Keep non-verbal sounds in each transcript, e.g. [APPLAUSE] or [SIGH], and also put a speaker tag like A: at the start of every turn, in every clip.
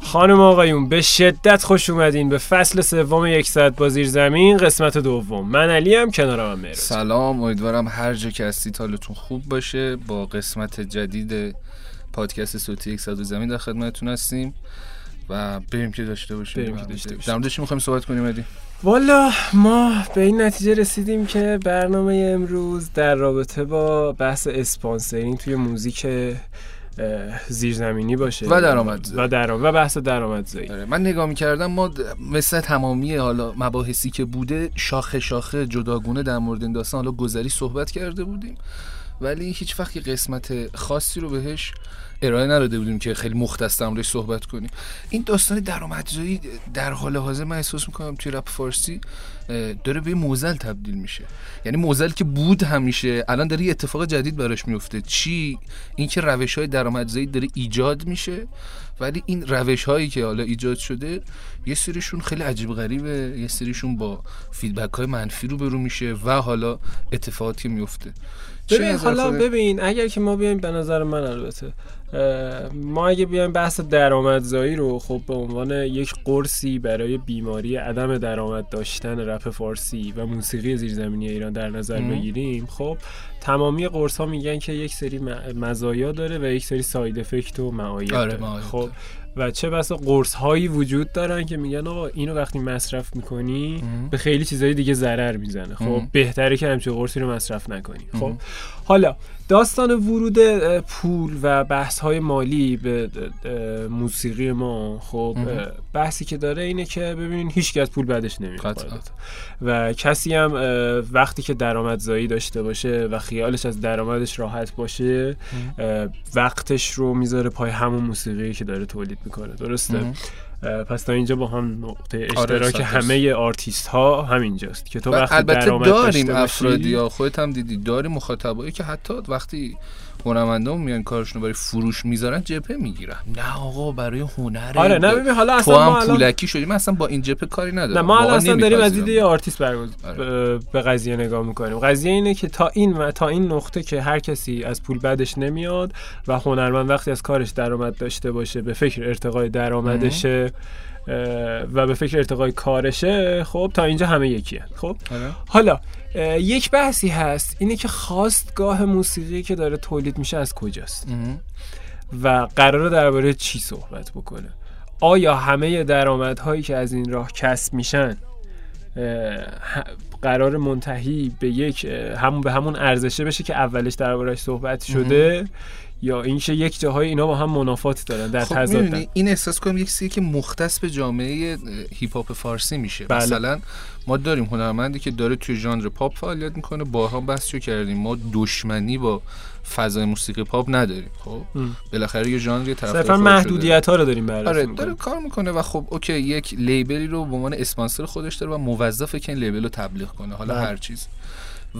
A: خانم آقایون به شدت خوش اومدین. به فصل سوم یک ساعت با زیر زمین قسمت دوم. من علی هم کنارم هم مهرز
B: سلام امیدوارم هر جا که هستید حالتون خوب باشه. با قسمت جدید پادکست صوتی یک ساعت زمین در خدمتتون هستیم و بریم که داشته باشیم.
A: بریم که داشته باشیم.
B: در می‌خوایم صحبت کنیم ادی
A: والا ما به این نتیجه رسیدیم که برنامه امروز در رابطه با بحث اسپانسرینگ توی موزیک زیرزمینی باشه.
B: و درآمدزایی.
A: و درآمد و بحث درآمدزایی.
B: آره، من نگاه می‌کردم ما مثل تمامی حالا مباحثی که بوده شاخه شاخه جداگونه در مورد این داستان حالا گذری صحبت کرده بودیم. ولی هیچ وقت قسمت خاصی رو بهش ارائه نداده بودیم که خیلی مختص موردش صحبت کنیم. این داستان درآمدزایی در حال حاضر من احساس می‌کنم توی رپ فارسی داره به موزل تبدیل میشه. یعنی موزل که بود همیشه الان داره یه اتفاق جدید براش میفته چی؟ اینکه روش های درآمدزایی داره ایجاد میشه ولی این روش هایی که حالا ایجاد شده یه سریشون خیلی عجیب غریبه. یه سریشون با feedback های منفی رو برو میشه و حالا اتفاقاتی میفته
A: ببین حالا؟ ببین اگر که ما بیایم به نظر من البته ما اگه بیایم بحث درآمدزایی رو خب به عنوان یک قرصی برای بیماری عدم درآمد داشتن رپ فارسی و موسیقی زیرزمینی ایران در نظر
B: مم.
A: بگیریم خب تمامی قرص ها میگن که یک سری مزایا داره و یک سری side effect و معایب
B: آره،
A: داره خب
B: داره.
A: و چه بسا قرص هایی وجود دارن که میگن آقا اینو وقتی مصرف می‌کنی. به خیلی چیزای دیگه ضرر می‌زنه خب. بهتره که همچین قرصی رو مصرف نکنی خب. حالا داستان ورود پول و بحث های مالی به موسیقی ما خب بحثی که داره اینه که ببینین هیچ از پول نمیاد
B: قطعا.
A: قاعدتا. و کسی هم وقتی که درآمدزایی داشته باشه و خیالش از درآمدش راحت باشه وقتش رو می‌ذاره پای همون موسیقی که داره تولید می‌کنه درسته پس تا اینجا با هم نقطه
B: آره،
A: اشتراک
B: درصد.
A: همه آرتیست ها همینجاست که تو وقتی
B: البته
A: درآمد
B: داریم افرادی یا خودت هم دیدی داریم مخاطبایی که حتی وقتی هنرمندان میان کارشون رو برای فروش می‌ذارن جبهه می‌گیرن. نه آقا برای هنر
A: آره نه ببین حالا
B: تو
A: اصلا ما
B: هم پولکی شدی من اصلا با این جبهه کاری ندارم.
A: نه ما الان اصلا داریم از یه آرتیست برگز...
B: آره.
A: به- قضیه نگاه می‌کنیم. قضیه اینه که تا این و تا این نقطه که هر کسی از پول بدش نمیاد و هنرمند وقتی از کارش درآمد داشته باشه به فکر ارتقای درآمدشه و به فکر ارتقای کارشه خب تا اینجا همه یکیه خب؟
B: آره.
A: حالا یک بحثی هست. اینه که خواستگاه موسیقی که داره تولید میشه از کجاست. و قراره درباره چی صحبت بکنه. آیا همه درآمدهایی که از این راه کسب میشن قرار منتهی به یک همون به همون ارزشه بشه که اولش دربارهش صحبت شده؟ یا اینکه یک جاهای اینا با هم منافات دارن در
B: خب می‌دونی، این احساس کنم یک چیزی که مختص به جامعه هیپ هاپ فارسی میشه.
A: بله.
B: مثلا ما داریم هنرمندی که داره توی ژانر پاپ فعالیت می‌کنه. بارها بحث رو کردیم. ما دشمنی با فضای موسیقی پاپ نداریم. خب. بالاخره یه ژانری طرف
A: صرفا محدودیت ها رو داریم بررسی
B: آره. داره کار می‌کنه و خب اوکی یک label ی رو به عنوان اسپانسر خودش داره و موظفه که این label رو تبلیغ کنه. حالا
A: بله.
B: هر چیز.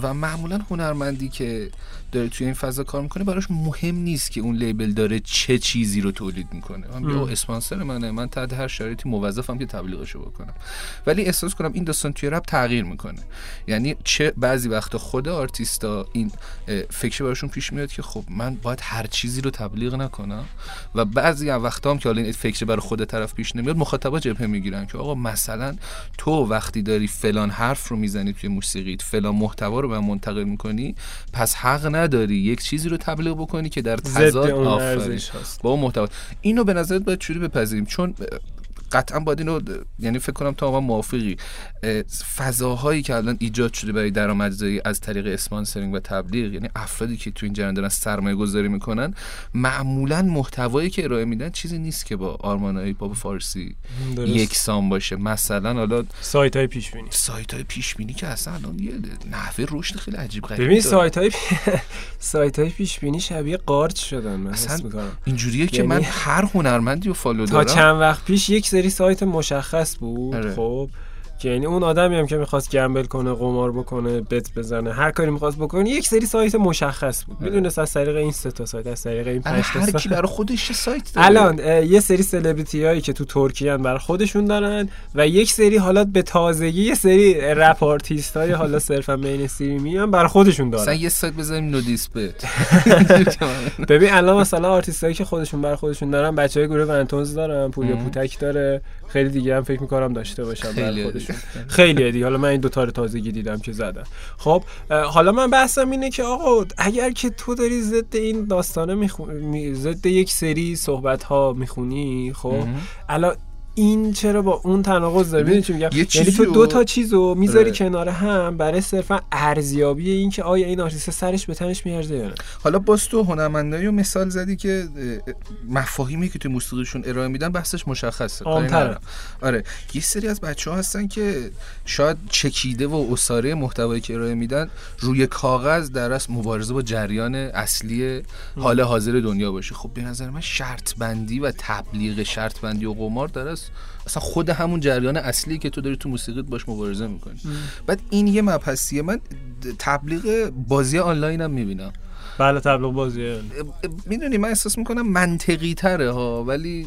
B: و معمولا هنرمندی که داره توی این فضا کار می‌کنه براش مهم نیست که اون لیبل داره چه چیزی رو تولید می‌کنه. من. بیا اسپانسر منه من تحت هر شرایطی موظفم که تبلیغشو بکنم. ولی احساس کنم این داستان توی رپ تغییر می‌کنه. یعنی چه بعضی وقتا خود آرتیستا این فکر براشون پیش میاد که خب من باید هر چیزی رو تبلیغ نکنم. و بعضی از وقتا هم که حالا این فکر برای خود طرف پیش نمیاد مخاطبا جبهه می‌گیرن که آقا مثلا تو وقتی داری فلان حرف رو می‌زنی توی موسیقیت فلان محتوا رو به من منتقل می‌کنی پس حق نداری یک چیزی رو تبلیغ بکنی که در تضاد آفرین. با اون محتوا اینو به نظرت باید چوری بپذیریم؟ چون قطعا باید اینو یعنی فکر کنم تا موافقی. فضاهایی که الان ایجاد شده برای درآمدزایی از طریق اسپانسرینگ و تبلیغ یعنی افرادی که تو این جریان دارن سرمایه گذاری می‌کنن معمولا محتوایی که ارائه میدن چیزی نیست که با آرمانهای پاپ فارسی
A: درست.
B: یکسان باشه مثلا حالا
A: سایت های پیش بینی
B: سایت های پیش بینی که اصلا الان یه نحوه رشد خیلی عجیب غریبی
A: ببین. سایت های سایت [LAUGHS] های پیش بینی شبیه قارچ شدن من
B: اصلا اینجوریه که
A: یعنی
B: من هر هنرمندی رو فالو
A: تا
B: دارم
A: چند وقت پیش یک سری سایت مشخص بود
B: آره.
A: خب که یعنی اون آدمی هم که می‌خواست گمبل کنه قمار بکنه بت بزنه هر کاری می‌خواست بکنه یک سری سایت مشخص بود.
B: آره.
A: می‌دونست از طریق این سه تا سایت از طریق این
B: الان
A: پنج تا
B: هر
A: سایت.
B: کی برای خودش سایت داره.
A: الان یه سری سلبریتی هایی که تو ترکیه هن برای خودشون دارن و یک سری حالا به تازگی یه سری rap artist های حالا صرفا mainstream ی هم برای خودشون
B: مثلا
A: دارن
B: یه سایت بزنیم نودیس بت [LAUGHS]
A: ببین الان مثلا آرتیست هایی که خودشون برای خودشون دارن بچه های گروه وانتونز دارن پولیا
B: مم.
A: پوتک داره. خیلی دیگه هم فکر می‌کنم داشته برای
B: خیلی
A: خودشون. خیلی دیگه. حالا من این دوتا رو تازگی دیدم که زدن. خب حالا من بحثم اینه که آقا اگر که تو داری ضد این داستانه میخو... می... ضد یک سری صحبت ها می‌خونی خب. الان این چرا با اون تناقض داره؟
B: ببین،
A: می‌دونی چی میگم؟ یعنی تو دو تا چیزو می‌ذاری
B: آره.
A: کنار هم برای صرفا ارزیابی این که آیا این آرتیست سرش به تنش میارزه یا نه؟
B: حالا باز تو هنرمندایی رو مثال زدی که اه، مفاهیمی که تو موسیقیشون ارائه میدن بحثش مشخصه. آره. یه سری از بچه ها هستن که شاید چکیده و عصاره محتوایی که ارائه میدن روی کاغذ در اصل مبارزه با جریان اصلی حال حاضر دنیا باشه. خب به نظر من شرط بندی و تبلیغ شرط بندی و قمار در اصل اصلا خود همون جریان اصلی که تو داری تو موسیقیت باش مبارزه می‌کنی. بعد این یه مبحثیه. من تبلیغ بازی آنلاین هم می‌بینم.
A: بله تبلیغ بازیه
B: می‌دونی من احساس می‌کنم منطقی تره ها ولی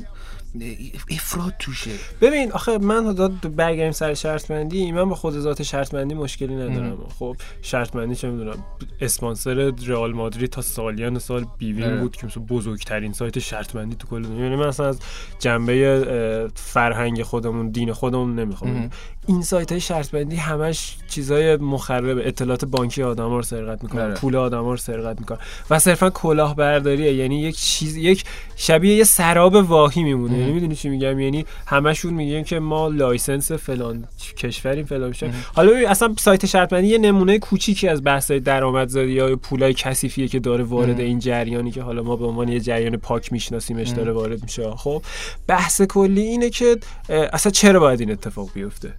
B: افراد توشه
A: ببین آخه من برگردیم سر شرط بندی من با خود ذات شرط بندی مشکلی ندارم. خب شرط بندی چه می‌دونم اسپانسر رئال مادرید تا سالیان سال bwin
B: آره.
A: بود که مثلا بزرگترین سایت شرط بندی تو کل دنیا. یعنی من اصلا از جنبه فرهنگ خودمون دین خودمون نمی‌خوام. این سایت های شرط بندی همش چیزای مخرب اطلاعات بانکی آدما رو سرقت می‌کنن
B: آره.
A: پول آدما رو سرقت می‌کنن. و صرفا کلاهبرداریه. یعنی یک چیز یک شبیه یه سراب واهی میمونه. یعنی می‌دونی چی میگم؟ یعنی همشون میگن که ما license فلان کشوریم فلان میشه حالا اصلا سایت شرط بندی یه نمونه کوچیکی از بحث درآمدزایی یا پولای کثیفیه که داره وارد. این جریانی که حالا ما به عنوان یه جریان پاک میشناسیمش. داره وارد میشه. خب بحث کلی اینه که اصلا چرا باید این اتفاق بیفته؟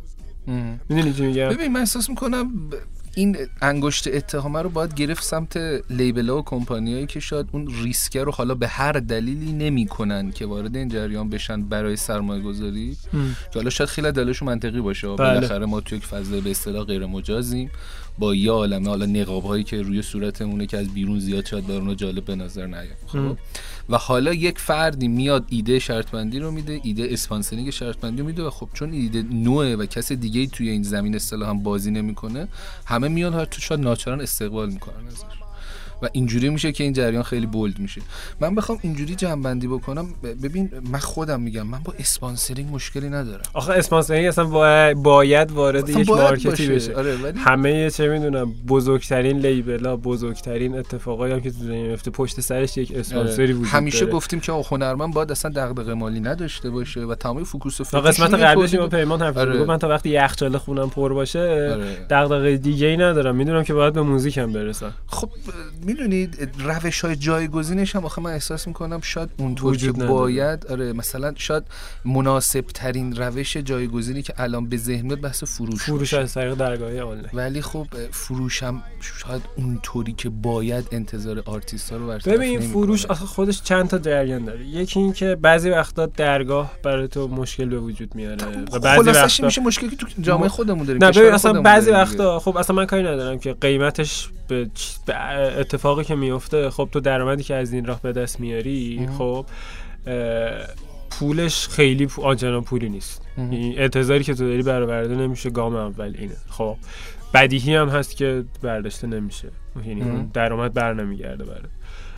A: می‌دونی چی میگم؟
B: ببین من احساس می‌کنم این انگشت اتهامه رو باید گرفت سمت لیبل و کمپانیایی که شاید اون ریسکه رو حالا به هر دلیلی نمی‌کنن که وارد این جریان بشن برای سرمایه گذاری. که حالا شاید خیلی دلشون منطقی باشه.
A: بله.
B: بالاخره ما توی یک فضای به اصطلاح غیر مجازیم با یه عالمه حالا نقاب هایی که روی صورتمونه که از بیرون زیاد شاید بر اونا جالب به نظر نیاد. خب. و حالا یک فردی میاد ایده شرط بندی رو میده ایده sponsoring شرط بندی رو میده و خب چون ایده نوئه و کس دیگه توی این زمین اصطلاحا بازی نمی‌کنه همه میان هر تو شاید ناچارن استقبال می‌کنن ازش. و اینجوری میشه که این جریان خیلی bold میشه من بخوام اینجوری جمع‌بندی بکنم ببین من خودم میگم من با sponsoring مشکلی ندارم
A: آخه sponsoring اصلا با- باید وارد یک
B: باید
A: market
B: ی.
A: بشه
B: آره ولی
A: همه چه می‌دونم بزرگترین label بزرگترین اتفاقایی هم که تو دنیا میفته پشت سرش یک اسپانسری
B: آره.
A: وجود
B: همیشه
A: داره.
B: گفتیم که هنرمند باید اصلا دغدغه مالی نداشته باشه و تمام focus و فکرش
A: قسمت قبلش با پیمان حرف.
B: آره.
A: من تا وقتی یخچال خونم پر باشه
B: آره.
A: دغدغه دیگه ای ندارم می‌دونم که باید به موزیکم برسم
B: خب می‌دونید روش های جایگزینش هم آخه من احساس می‌کنم شاید اونطور که. باید آره مثلا شاید مناسب ترین روش جایگزینی که الان به ذهن میاد بحث فروش
A: فروش. از طریق درگاه آنلاین
B: ولی خب فروش هم شاید اونطوری که باید انتظار آرتیست ها رو برطرف
A: ببین. فروش آخه خودش چند تا جریان داره یکی این که بعضی وقتا درگاه برای تو مشکل به وجود میاره و بعضی
B: خلاصش
A: وقتا
B: میشه مشکلی که تو جامعه خودمون داریم
A: نه ببین اصلا بعضی. وقتا خب اصلا من کاری ندارم که قیمتش به, به اتفاقی که میفته خب تو درآمدی که از این راه به دست میاری. خب پولش خیلی آنچنان پولی نیست. انتظاری که تو داری برآورده نمیشه گام اول اینه. خب بدیهی هم هست که برداشته نمیشه. یعنی درآمد بر نمیگرده برات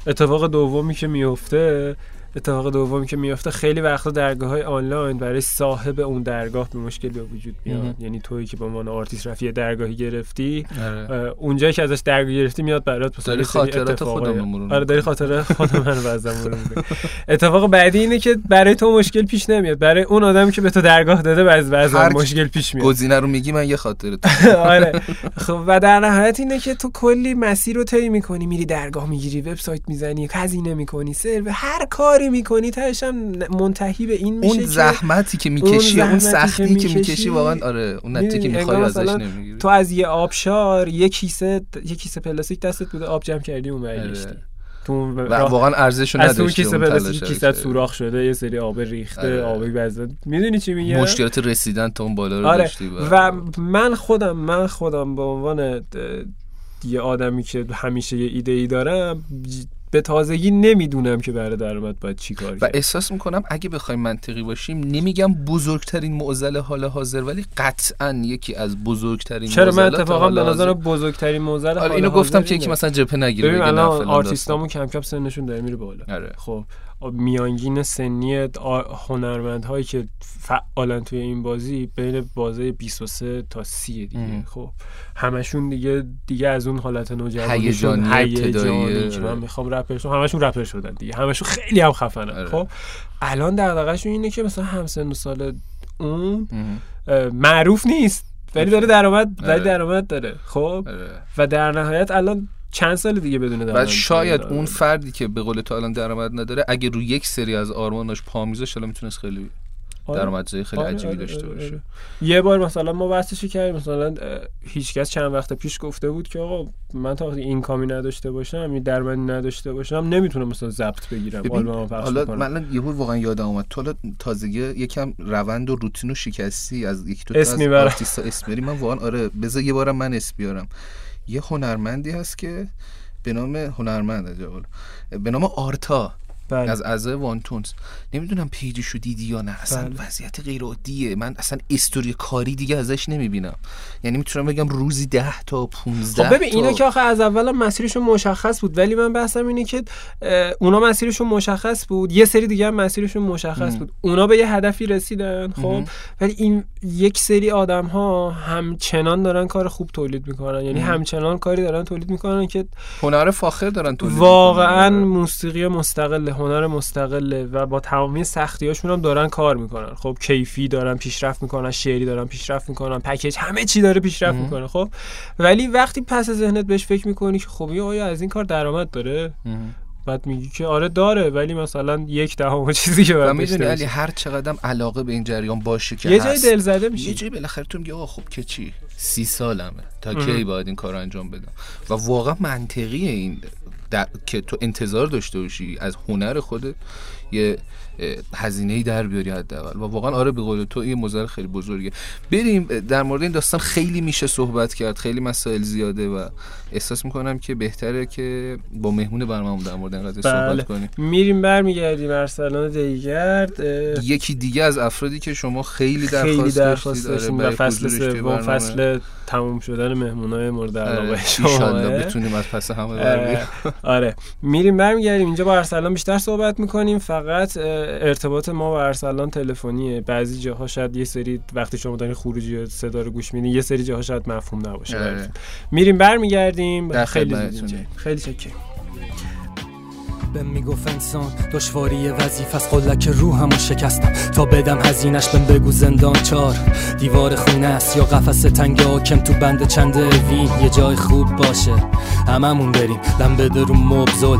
A: اتفاق دومی که میفته اتفاق دومی که میفته خیلی وقتا درگاه های آنلاین برای صاحب اون درگاه به مشکل به وجود میاد. یعنی تویی که به عنوان آرتیست رفتی درگاهی گرفتی
B: آره.
A: اونجایی که ازش درگاه گرفتی میاد برات مثلا
B: داری
A: یه سری
B: خاطرات
A: اتفاقای-
B: خودم رو مرور
A: آره داری خاطره خودم من وزم مرور می‌کنی. اتفاق بعدی اینه که برای تو مشکل پیش نمیاد. برای اون آدمی که به تو درگاه داده بعضا
B: هر
A: مشکل پیش میاد.
B: گزینه رو میگی من یه خاطره تو [LAUGHS]
A: آره. خب و در نهایت اینه که تو کلی مسیر رو طی می‌کنی. میری درگاه می‌گیری وبسایت می‌زنی هزینه می‌کنی سرو هر کاری می‌کنی تهش هم منتهی به این میشه
B: اون زحمتی که می‌کشی اون سختی که
A: می‌کشی،
B: واقعا آره اون نتیجه که می‌خوای ازش نمی‌گیری.
A: تو از یه آبشار یه کیسه یه کیسه پلاستیک دستت بوده آب جمع کردی اون برگشتی
B: آره.
A: تو
B: واقعا ارزش رو
A: از تو اون کیسه پلاستیک کیسه سوراخ شده یه سری آب ریخته
B: آره.
A: آبی بزن می‌دونی چی میگم؟
B: مشکلات رسیدن تا اون بالا رو
A: آره.
B: داشتی
A: و من خودم من خودم به عنوان یه آدمی که همیشه یه ایده ای دارم به تازگی نمی‌دونم که برای درآمد باید چی کار
B: و
A: کرد.
B: احساس می‌کنم اگه بخوایم منطقی باشیم نمیگم بزرگترین معضل حال حاضر ولی قطعا یکی از بزرگترین
A: چرا من اتفاقا
B: حال
A: به نظر بزرگترین موزل
B: آره اینو گفتم که یکی مثلا جبهه نگیره
A: ببین الان
B: فلان
A: آرتیستامون کم کم سنشون داره میره بالا.
B: آره.
A: خب. میانگین سنی هنرمندهایی که فعالن توی این بازی بین بازه 23 تا 30 دیگه
B: ام.
A: خب همشون دیگه دیگه از اون حالت نوجوانیشون
B: هیجانی،
A: که. من می‌خوام رپر همشون رپر شدن دیگه همشون خیلی هم خفنن
B: آره.
A: خب الان دغدغه‌شون اینه که مثلا همسن و سال اون معروف نیست ولی داره درآمد ولی
B: آره.
A: درآمد داره خب
B: آره.
A: و در نهایت الان چند سال دیگه بدون درآمد
B: و شاید اون فردی که به قول تو الان درآمد نداره اگه رو یک سری از آرماناش پا میذاشت الان می‌تونست خیلی
A: آره.
B: درآمدزایی خیلی
A: آره،
B: عجیبی
A: آره،
B: داشته
A: آره،
B: باشه.
A: یه بار مثلا ما بحثش کردیم مثلا هیچکس چند وقت پیش گفته بود که آقا من تا وقتی این کامی نداشته باشم این درآمدی نداشته باشم نمی‌تونم مثلا ضبط بگیرم
B: ببین
A: آلبومو پخش
B: حالا من یهو واقعا یادم اومد تو تازگی یکم روند و روتین و شکستی از یک دو تا
A: اسم می‌برم.
B: اسم من واقعا آره بذار یه بارم من اسم بیارم یه هنرمندی هست که به نام هنرمند. به نام آرتا
A: بله.
B: از اعضای وانتونز نمی‌دونم پیجشو دیدی یا نه اصلا
A: بله.
B: وضعیت غیر عادیه من اصلا استوری کاری دیگه ازش نمی‌بینم یعنی می‌تونم بگم روزی ده تا 15
A: خب ببین
B: تا
A: اینا که آخه از اول مسیرشون مشخص بود ولی من بحثم اینه که اونا مسیرشون مشخص بود یه سری دیگه هم مسیرشون مشخص
B: م.
A: بود اونا به یه هدفی رسیدن خب. ولی این یک سری آدم ها همچنان دارن کار خوب تولید می‌کنن یعنی
B: مهم.
A: همچنان کاری دارن تولید می‌کنن که
B: هنر فاخر دارن تولید
A: واقعا. موسیقی مستقل هنر مستقله و با تمامی سختی هاشون هم دارن کار می‌کنن. خب کیفی دارن پیشرفت می‌کنن شعری دارن پیشرفت می‌کنن پکیج همه چی داره پیشرفت
B: مهم.
A: می‌کنه خب؟ ولی وقتی پس ذهنت بهش فکر می‌کنی که خب آیا از این کار درآمد داره؟
B: مهم.
A: بعد میگی که آره داره ولی مثلا یک دهم چیزی که باید
B: می‌دونی علی. هر چقدر علاقه به این جریان باشه که
A: یه جای دل زده
B: یه
A: میشی
B: جایی بالاخره تو میگه آقا خب که چی؟ سی سالمه. تا. کی باید این کار انجام بدم؟ و واقعا منطقیه این. در... که تو انتظار داشته باشی از هنر خودت یه هزینه ای در بیاری حداقل. و واقعا آره به قول تو این موزل خیلی بزرگه. بریم در مورد این داستان خیلی میشه صحبت کرد خیلی مسائل زیاده و احساس می‌کنم که بهتره که با مهمون برنامه در مورد این قضیه
A: بله.
B: صحبت کنیم.
A: میریم برمیگردیم ارسلان دیگرد
B: یکی دیگه از افرادی که شما خیلی درخواست
A: خیلی
B: داشتید
A: درخواست
B: آره،
A: و فصل سوم. فصل تموم شدن مهمونای مورد
B: آره،
A: علاقه شما
B: بتونیم از پس همه
A: آره. میریم برمیگردیم. اینجا با ارسلان بیشتر صحبت می‌کنیم. فقط ارتباط ما با ارسلان تلفنیه. بعضی جاها شاید یه سری وقتی شما دارین خروجی صدا رو گوش میدین یه سری جاها شاید مفهوم نباشه. میریم برمیگردیم. خیلی. خیلی چکیم
C: به می‌گفت انسان دشواری وظیفه از قلک روحمو شکستم. تا بدم هزینش بهم بگو زندان چار. دیوار خونه است یا قفس تنگ حاکم تو بند چند وین. یه جای خوب باشه. هممون بریم. دم بده رو مبزل.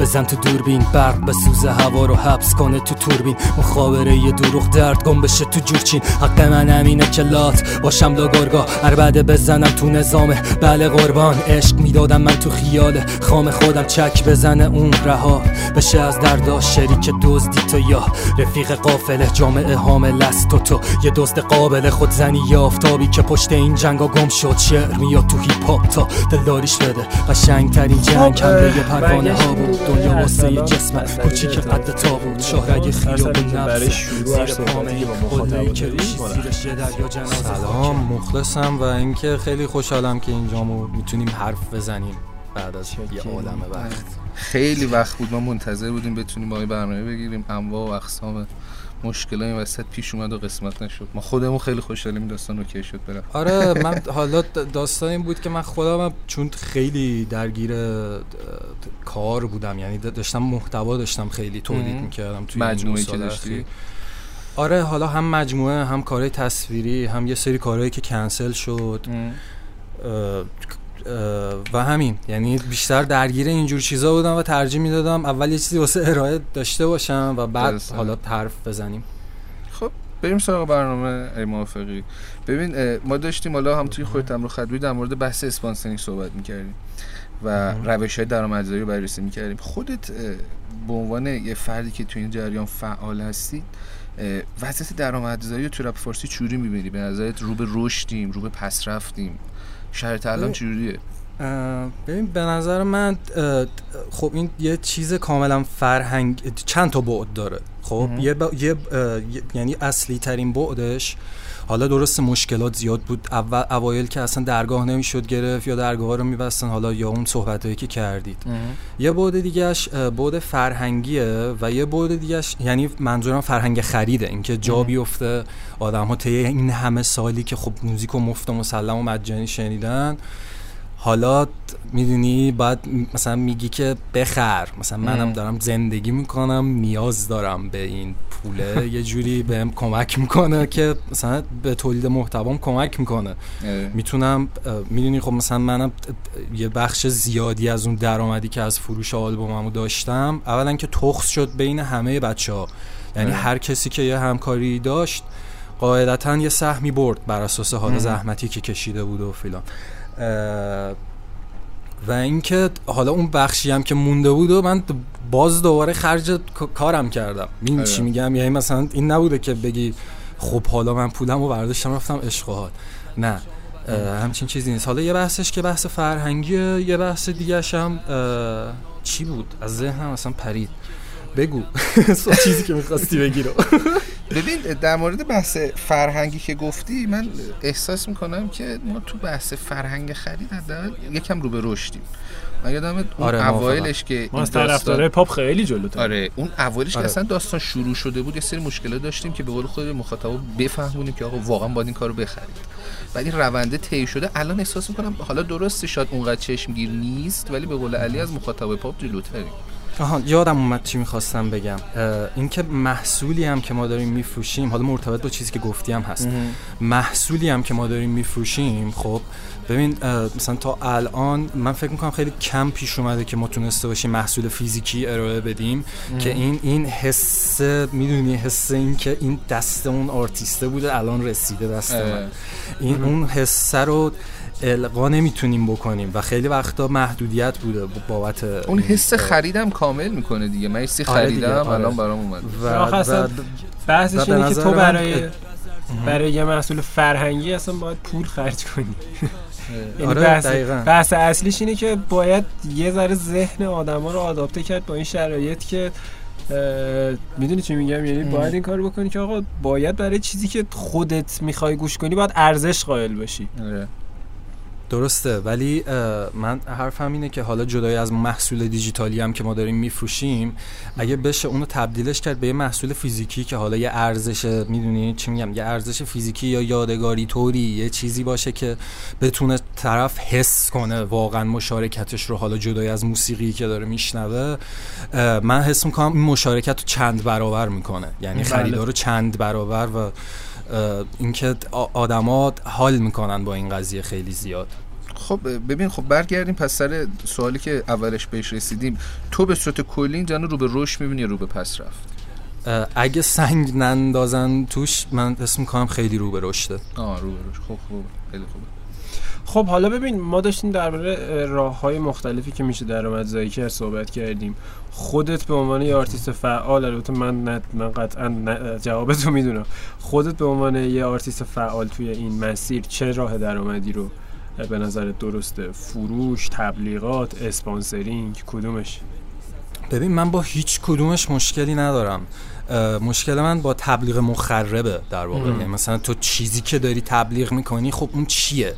C: بزن تو دوربین برق به سوز هوا رو حبس کنه تو توربین. مخابره یه دروغ درد گم بشه تو جورچین. حق من همینه که لات باشم لاگارگا عربده بزنم تو نظامه. بله قربان عشق می‌دادم من تو خیال خام خودم چک بزنه اون رها. بشه از درداش شریک دزدی تو یا. رفیق قافله جامعه حامل است تو تو. یه دزد قابل خودزنی یا آفتابی که پشت این جنگا گم شد. شعر میاد تو هیپ هاپ تا دلداریش بده. قشنگ ترین جنگ
A: خب، اه،
C: پروانه ها بود. دنیا واسه
A: ارسلان.
C: جسم
A: مسئله
C: کوچیک
A: که
C: قد تا بود شاهرگ خیابون
A: هر
C: زیر پامه قله‌ای که ریشی زیرش یه دریا جنازه.
D: سلام مخلصم و اینکه خیلی خوشحالم که اینجامو می‌تونیم حرف بزنیم
C: بعد از یه عالم وقت.
B: خیلی وقت بود. ما منتظر بودیم بتونیم با این برنامه بگیریم. انواع و اقسام مشکل این وسط پیش اومد و قسمت نشد. ما خودمون خیلی خوشحالیم داستان اوکی شد برم.
C: آره [LAUGHS] من حالا داستان این بود که من خودم چون خیلی درگیر کار بودم یعنی داشتم محتوا داشتم خیلی تولید می‌کردم توی
B: مجموعه که داشتی؟
C: آره حالا هم مجموعه هم کارهای تصویری هم یه سری کارهایی که کنسل شد. و همین. یعنی بیشتر درگیر اینجور چیزا بودم و ترجیح می‌دادم اول یه چیزی واسه ارائه داشته باشم و بعد درسته. حالا حرف بزنیم.
B: خب بریم سراغ برنامه ای موافقی. ببین ما داشتیم حالا هم توی خودت هم رو خدوی در مورد بحث اسپانسرینگ صحبت می‌کردیم و روش های درآمدزایی رو بررسی می‌کردیم. خودت به عنوان یه فردی که توی این جریان فعال هستی وضعیت درآمدزایی رو تو رپ فارسی چوری می‌بینی؟ به نظرت رو به رشدیم رو به پس رفتیم؟ شرط الان چجوریه؟
C: ببین به نظر من خب این یه چیز کاملا فرهنگ چند تا بعد داره خب؟ یه, یه یعنی اصلی ترین بعدش حالا درست مشکلات زیاد بود. اول اوایل که اصلا درگاه نمی‌شد گرفت یا درگاه رو میبستن. حالا یا اون صحبت که کردید. یه بعد دیگهش بعد فرهنگیه و یه بعد دیگهش یعنی منظورم فرهنگ خریده. اینکه جا بیفته آدم ها طی این همه سالی که خب موزیک و مفت و مسلم و مجانی شنیدن حالا می‌دونی باید مثلا میگی که بخر مثلا منم دارم زندگی می‌کنم نیاز دارم به این پوله. [LAUGHS] یه جوری بهم کمک می‌کنه که مثلا به تولید محتوام کمک می‌کنه. می‌تونم می‌دونی خب مثلا منم یه بخش زیادی از اون درآمدی که از فروش آلبوممو داشتم اولا که تخص شد بین همه بچه ها یعنی هر کسی که یه همکاری داشت قاعدتا یه سهمی برد بر اساس حال زحمتی که کشیده بود و فلان و اینکه حالا اون بخشی هم که مونده بود و من باز دوباره خرج کارم کردم. این چی میگم؟ یعنی مثلا این نبوده که بگی خب حالا من پولم و برداشتم رفتم اشغال نه. همچین چیزی نیست. حالا یه بحثش که بحث فرهنگیه یه بحث دیگه هم چی بود؟ از ذهنم اصلا پرید. بگو. [LAUGHS] چیزی که می‌خواستی بگی رو. [LAUGHS]
B: ببین در مورد بحث فرهنگی که گفتی من احساس می‌کنم که ما تو بحث فرهنگ خرید حداقل یکم رو به رشدیم. من یادم اون آره اوایلش که
A: ما از طرفدار پاپ خیلی جلوتر.
B: آره اون اوایلش آره. که اصلا داستان شروع شده بود یه سری مشکلات داشتیم که به قول خود مخاطب بفهمونیم که آقا واقعا باید این کارو بخرید. ولی رونده طی شده. الان احساس می‌کنم حالا درسته شاید اونقدر چشمگیر نیست ولی به قول علی از مخاطب پاپ جلوتریم.
C: آها یادم اومد چی می‌خواستم بگم. اینکه محصولی هم که ما داریم میفروشیم حالا مرتبط با چیزی که گفتی هم هست. محصولی هم که ما داریم میفروشیم خب ببین مثلا تا الان من فکر می‌کنم خیلی کم پیش اومده که ما تونسته باشیم محصول فیزیکی ارائه بدیم. که این این حس می‌دونی حس این که این دست اون آرتیسته بوده الان رسیده دست من. این اون حسه رو القا نمی‌تونیم بکنیم و خیلی وقتا محدودیت بوده بابت
B: اون حس خریدم کامل می‌کنه دیگه. من سی آره خریدم آره. الان برام اومد
A: و, و بحثش اینه که تو برای برای یه محصول فرهنگی اصلا باید پول خرج کنی. یعنی آره بحث, بحث اصلیش اینه که باید یه ذره ذهن آدما رو آداپته کرد با این شرایط که می‌دونی چی میگم؟ یعنی باید این کار بکنی که آقا باید برای چیزی که خودت می‌خوای گوش کنی باید ارزش قائل باشی. آره.
C: درسته ولی من حرفم اینه که حالا جدای از محصول دیجیتالی هم که ما داریم میفروشیم اگه بشه اونو تبدیلش کرد به یه محصول فیزیکی که حالا یه ارزش می‌دونی چی میگم یه ارزش فیزیکی یا یادگاری طوری یه چیزی باشه که بتونه طرف حس کنه واقعا مشارکتش رو حالا جدای از موسیقی که داره میشنوه من حس می‌کنم این مشارکت رو چند برابر می‌کنه یعنی بله. خریدار رو چند برابر و اینکه آدما حال می‌کنن با این قضیه خیلی زیاد.
B: خب ببین خب برگردیم پس سر سوالی که اولش بهش رسیدیم. تو به صورت کلی این رو به رشد می‌بینی رو به پس رفت؟
C: اگه سنگ نندازن توش من اسم کنم خیلی رو به رشده.
B: آه رو به رشد. خب خوب خیلی خوبه
A: خب حالا ببین ما داشتیم درباره راه های مختلفی که میشه درآمدزایی کرد صحبت کردیم. خودت به عنوان یه آرتیست فعال البته من نه من قطعا جواب تو می‌دونم. خودت به عنوان یه آرتیست فعال توی این مسیر چه راه درآمدی رو به نظرت درسته فروش تبلیغات sponsoring کدومش؟
C: ببین من با هیچ کدومش مشکلی ندارم. مشکل من با تبلیغ مخربه در واقع. یعنی مثلا تو چیزی که داری تبلیغ می‌کنی خب اون چیه؟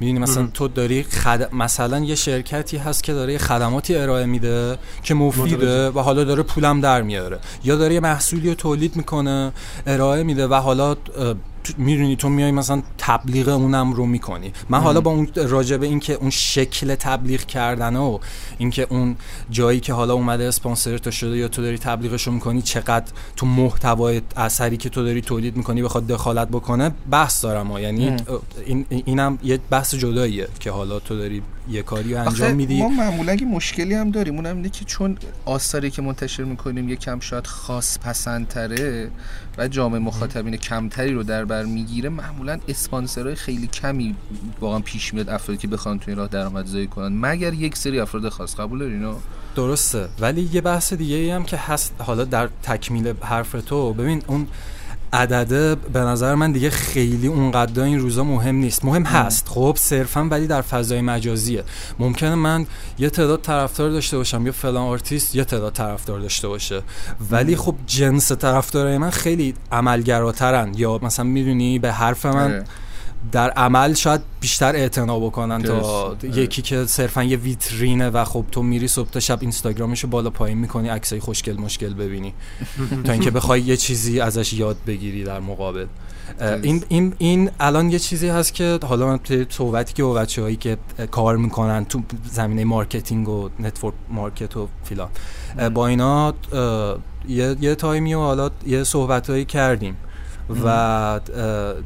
C: می‌دونی مثلا تو داری خد... مثلا یه شرکتی هست که داره خدماتی ارائه میده که مفیده و حالا داره پولم در میاره. یا داره یه محصولی رو تولید می‌کنه ارائه میده و حالا می‌دونی تو میای مثلا تبلیغ اونم رو می‌کنی من حالا با اون راجع به اینکه اون شکل تبلیغ کردن و اینکه اون جایی که حالا اومده اسپانسر تو شده یا تو داری تبلیغش رو می‌کنی چقدر تو محتوای اثری که تو داری تولید می‌کنی بخواد دخالت بکنه بحث دارم ها. یعنی. این اینم یه بحث جداییه که حالا تو داری یه کاری انجام میدی.
B: ما معمولا یه مشکلی هم داریم. اونم اینه که چون آثاری که منتشر می‌کنیم یکم شاید خاص پسندتره و جامعه مخاطبین کمتری رو در بر می‌گیره معمولا اسپانسرهای خیلی کمی واقعا پیش میاد افرادی که بخوان تو این راه درآمدزایی کنن. مگر یک سری افراد خاص قبول داری اینو
C: درسته. ولی یه بحث دیگه ای هم که هست. حالا در تکمیل حرف تو ببین اون عدده به نظر من دیگه خیلی اونقدر این روزا مهم نیست. مهم هست. خب صرفا ولی در فضای مجازیه. ممکنه من یه تعداد طرفدار داشته باشم یا فلان آرتیست یه تعداد طرفدار داشته باشه. ولی خب جنس طرفدارای من خیلی عملگراترن. یا مثلا می‌دونی به حرف من
B: آره.
C: در عمل شاید بیشتر اعتنا بکنن تا. یکی که صرفا یه ویترینه و خب تو میری صبح تا شب اینستاگرامشو بالا پایین می‌کنی عکسای خوشگل مشکل ببینی. تا اینکه بخوای یه چیزی ازش یاد بگیری در مقابل. این این این الان یه چیزی هست که حالا من صحبتی که با بچه‌هایی که اه، کار می‌کنن تو زمینه marketing و network market و فیلان با اینا یه یه تایمی و حالا یه صحبتهایی کردیم. و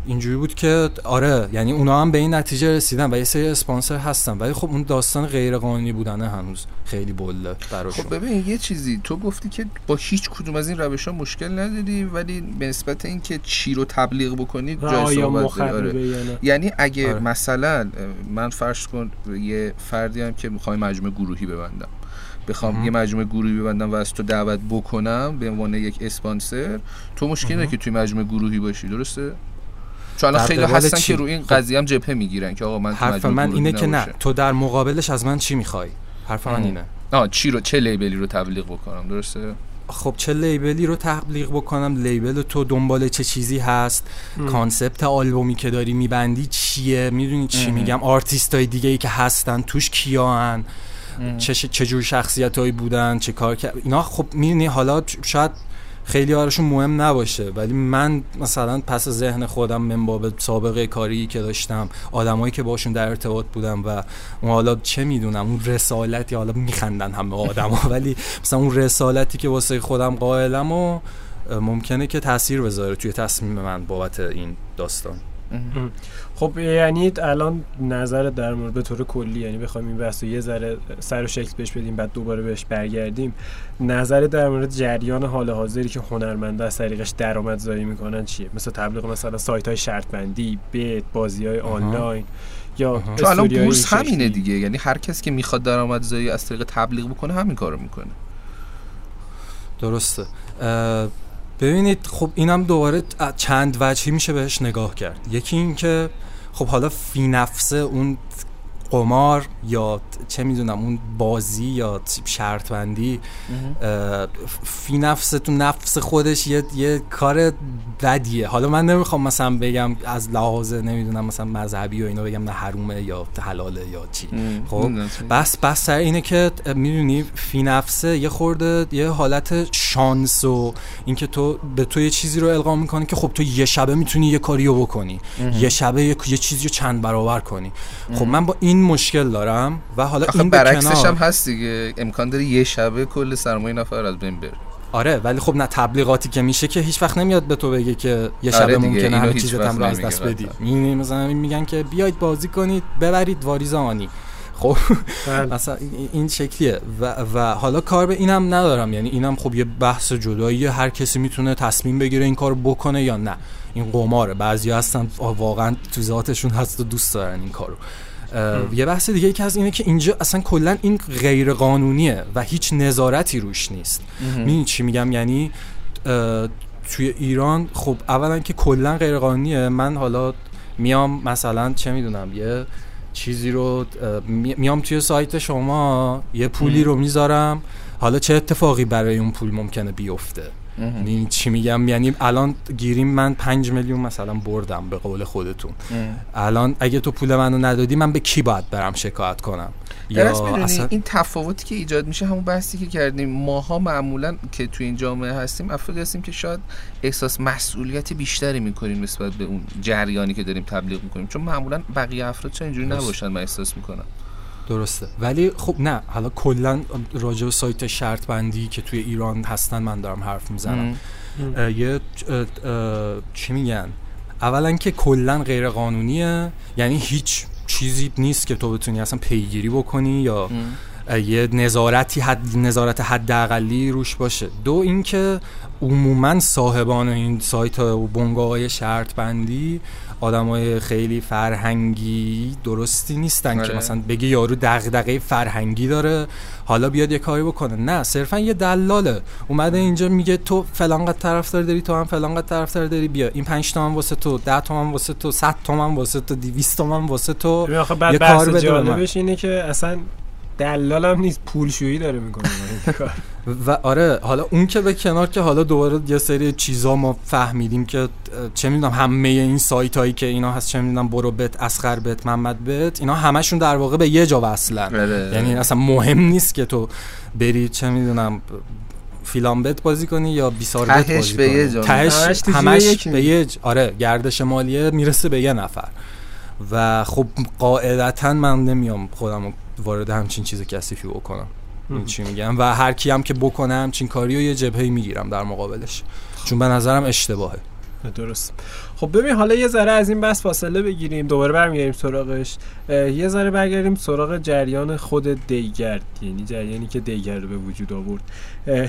C: اینجوری بود که آره یعنی اونا هم به این نتیجه رسیدن و یه سری اسپانسر هستن. ولی خب اون داستان غیر قانونی بودنه هنوز. خیلی بله براشون.
B: خب ببین یه چیزی. تو گفتی که با هیچ کدوم از این روش ها مشکل نداری ولی به نسبت اینکه چی رو تبلیغ بکنی جای صحبت آره. یعنی اگه
C: آره.
B: مثلا من فرض کن یه فردی هم که می‌خوام مجموعه گروهی ببندم. بخوام یه مجموعه گروهی ببندم و از تو دعوت بکنم به عنوان یک اسپانسر. تو مشکلی نداری که توی مجموعه گروهی باشی درسته؟ چون الان خیلی هستن
C: چی؟
B: که روی این
C: خب.
B: قضیه هم جبهه می‌گیرن که آقا من تو
C: حرف من اینه که نه. تو در مقابلش از من چی می‌خوای؟ حرف من. اینه.
B: آه چی رو چه لیبلی رو تبلیغ بکنم درسته؟
C: خب چه لیبلی رو تبلیغ بکنم؟ لیبل تو دنبال چه چیزی هست؟
A: ام.
C: concept آلبومی که داری میبندی چیه؟ می‌دونی چی
B: ام.
C: میگم؟ آرتیست های دیگه ای که هستن توش کیان؟ چه چه جور شخصیت هایی بودن چه کار کرد اینا خب می‌دونی حالا شاید خیلی هاشون مهم نباشه ولی من مثلا پس ذهن خودم من باب سابقه کاری که داشتم آدمایی که باشون در ارتباط بودم و اون حالا چه می‌دونم اون رسالتی حالا میخندن همه آدما [LAUGHS] ولی مثلا اون رسالتی که واسه خودم قائلم و ممکنه که تاثیر بذاره توی تصمیم من بابت این داستان.
A: خب یعنی الان نظر در مورد به طور کلی یعنی بخوایم این بحث رو یه ذره سر و شکل بهش بدیم بعد دوباره بهش برگردیم. نظر در مورد جریان حال حاضری که هنرمندا از طریقش درآمدزایی می‌کنن چیه؟ مثل تبلیغ مثلا سایت های شرط بندی بیت بازی های آنلاین یا.
B: تو الان بورس. همینه دیگه. یعنی هر کس که می‌خواد درآمدزایی از طریق تبلیغ بکنه همین کارو می‌کنه.
C: درسته. ببینید خب اینم دوباره چند وجهی میشه بهش نگاه کرد. یکی این که خب حالا فی نفسه اون قمار یا چه می‌دونم اون بازی یا شرط بندی فی نفس تو نفس خودش یه, یه کار بدیه. حالا من نمی‌خوام مثلا بگم از لحاظ نمی‌دونم مثلا مذهبی و اینا بگم نه حرومه یا حلاله یا چی. خب؟ بس بس سر اینه که می‌دونی فی نفسه یه خورده یه حالت شانس و اینکه تو به تو یه چیزی رو القا می‌کنه که خب تو یه شبه می‌تونی یه کاری رو بکنی یه شبه یه, یه چیزی رو چند برابر کنی. خب من با این مشکل دارم و حالا این
B: برعکسش هم هست دیگه. امکان داره یه شبه کل سرمایه نفر از بین بره.
C: آره ولی خب نه تبلیغاتی که میشه که هیچ وقت نمیاد به تو بگه که یه شبه
B: آره
C: ممکنه
B: اینو
C: همه چیزت هم رو از دست بدی. می‌بینی مثلا میگن که بیاید بازی کنید ببرید واریز آنی خب
A: بله.
C: مثلا این- این شکلیه. و, و حالا کار به اینم ندارم. یعنی اینم خب یه بحث جدایی هر کسی می‌تونه تصمیم بگیره این کار بکنه یا نه. این قماره. بعضی هستن واقعا تو ذاتشون هست و دوست دارن این کارو. یه بحث دیگه ای که از اینه که اینجا اصلا کلا این غیر قانونیه و هیچ نظارتی روش نیست. می‌دونی چی میگم؟ یعنی توی ایران خب اولا که کلا غیر قانونیه من حالا میام مثلا چه می‌دونم یه چیزی رو میام توی سایت شما یه پولی رو می‌ذارم. حالا چه اتفاقی برای اون پول ممکنه بیفته؟ یعنی چی میگم؟ یعنی الان گیریم من پنج میلیون مثلا بردم به قول خودتون. الان اگه تو پول منو ندادی من به کی باید برم شکایت کنم؟
B: درست می‌دونی این تفاوتی که ایجاد میشه همون بحثی که کردیم. ماها معمولا که تو این جامعه هستیم افرادی هستیم که شاید احساس مسئولیت بیشتری می‌کنیم نسبت به اون جریانی که داریم تبلیغ می‌کنیم. چون معمولا بقیه افراد چه اینجوری نباشن من احساس می‌کنم.
C: درسته. ولی خب نه حالا کلا راجع به سایت شرط بندی که توی ایران هستن من دارم حرف می‌زنم. یه چی میگن؟ اولا که کلا غیر قانونیه یعنی هیچ چیزی نیست که تو بتونی اصلا پیگیری بکنی یا یه نظارتی حد نظارت حداقلی روش باشه. دو اینکه عموما صاحبان این سایت و بنگاه های شرط بندی آدمای خیلی فرهنگی درستی نیستن که
B: آره.
C: مثلا بگی یارو دغدغه فرهنگی داره حالا بیاد یه کاری بکنه. نه صرفا یه دلاله. اومده اینجا میگه تو فلان قد طرفدار داری تو هم فلان قد طرفدار داری بیا. این 5 تومن واسه تو 10 تومن واسه تو 100 تومن واسه تو 200 تومن واسه تو. یه کار بده
A: اینه که اصلا دلالم نیست پولشویی داره می‌کنه این کار.
C: و آره حالا اون که به کنار که حالا دوباره یه سری چیزا ما فهمیدیم که چه می‌دونم همه این سایت هایی که اینا هست چه می‌دونم برو بت اسخر بت محمد بت اینا همشون در واقع به یه جا وصلن.
B: آره.
C: یعنی اصلا مهم نیست که تو بری چه می‌دونم فیلان بت بازی کنی یا بیسار بت
B: تهش
C: بازی
B: به
C: کنی.
B: یه جا.
C: تهش
A: همش
C: به یه ج- آره گردش مالیه می‌رسه به یه نفر. و خب قاعدتا من نمیام خودم وارد همچین چیز کثیفی بکنم. این چی میگم؟ و هر کی هم که بکنه همچین کاری و یه جبهه می‌گیرم در مقابلش. چون به نظرم اشتباهه.
A: درست. خب ببین حالا یه ذره از این بس فاصله بگیریم دوباره برمیگردیم سراغش. یه ذره برگردیم سراغ جریان خود دیگرد یعنی جریانی که دیگرد به وجود آورد.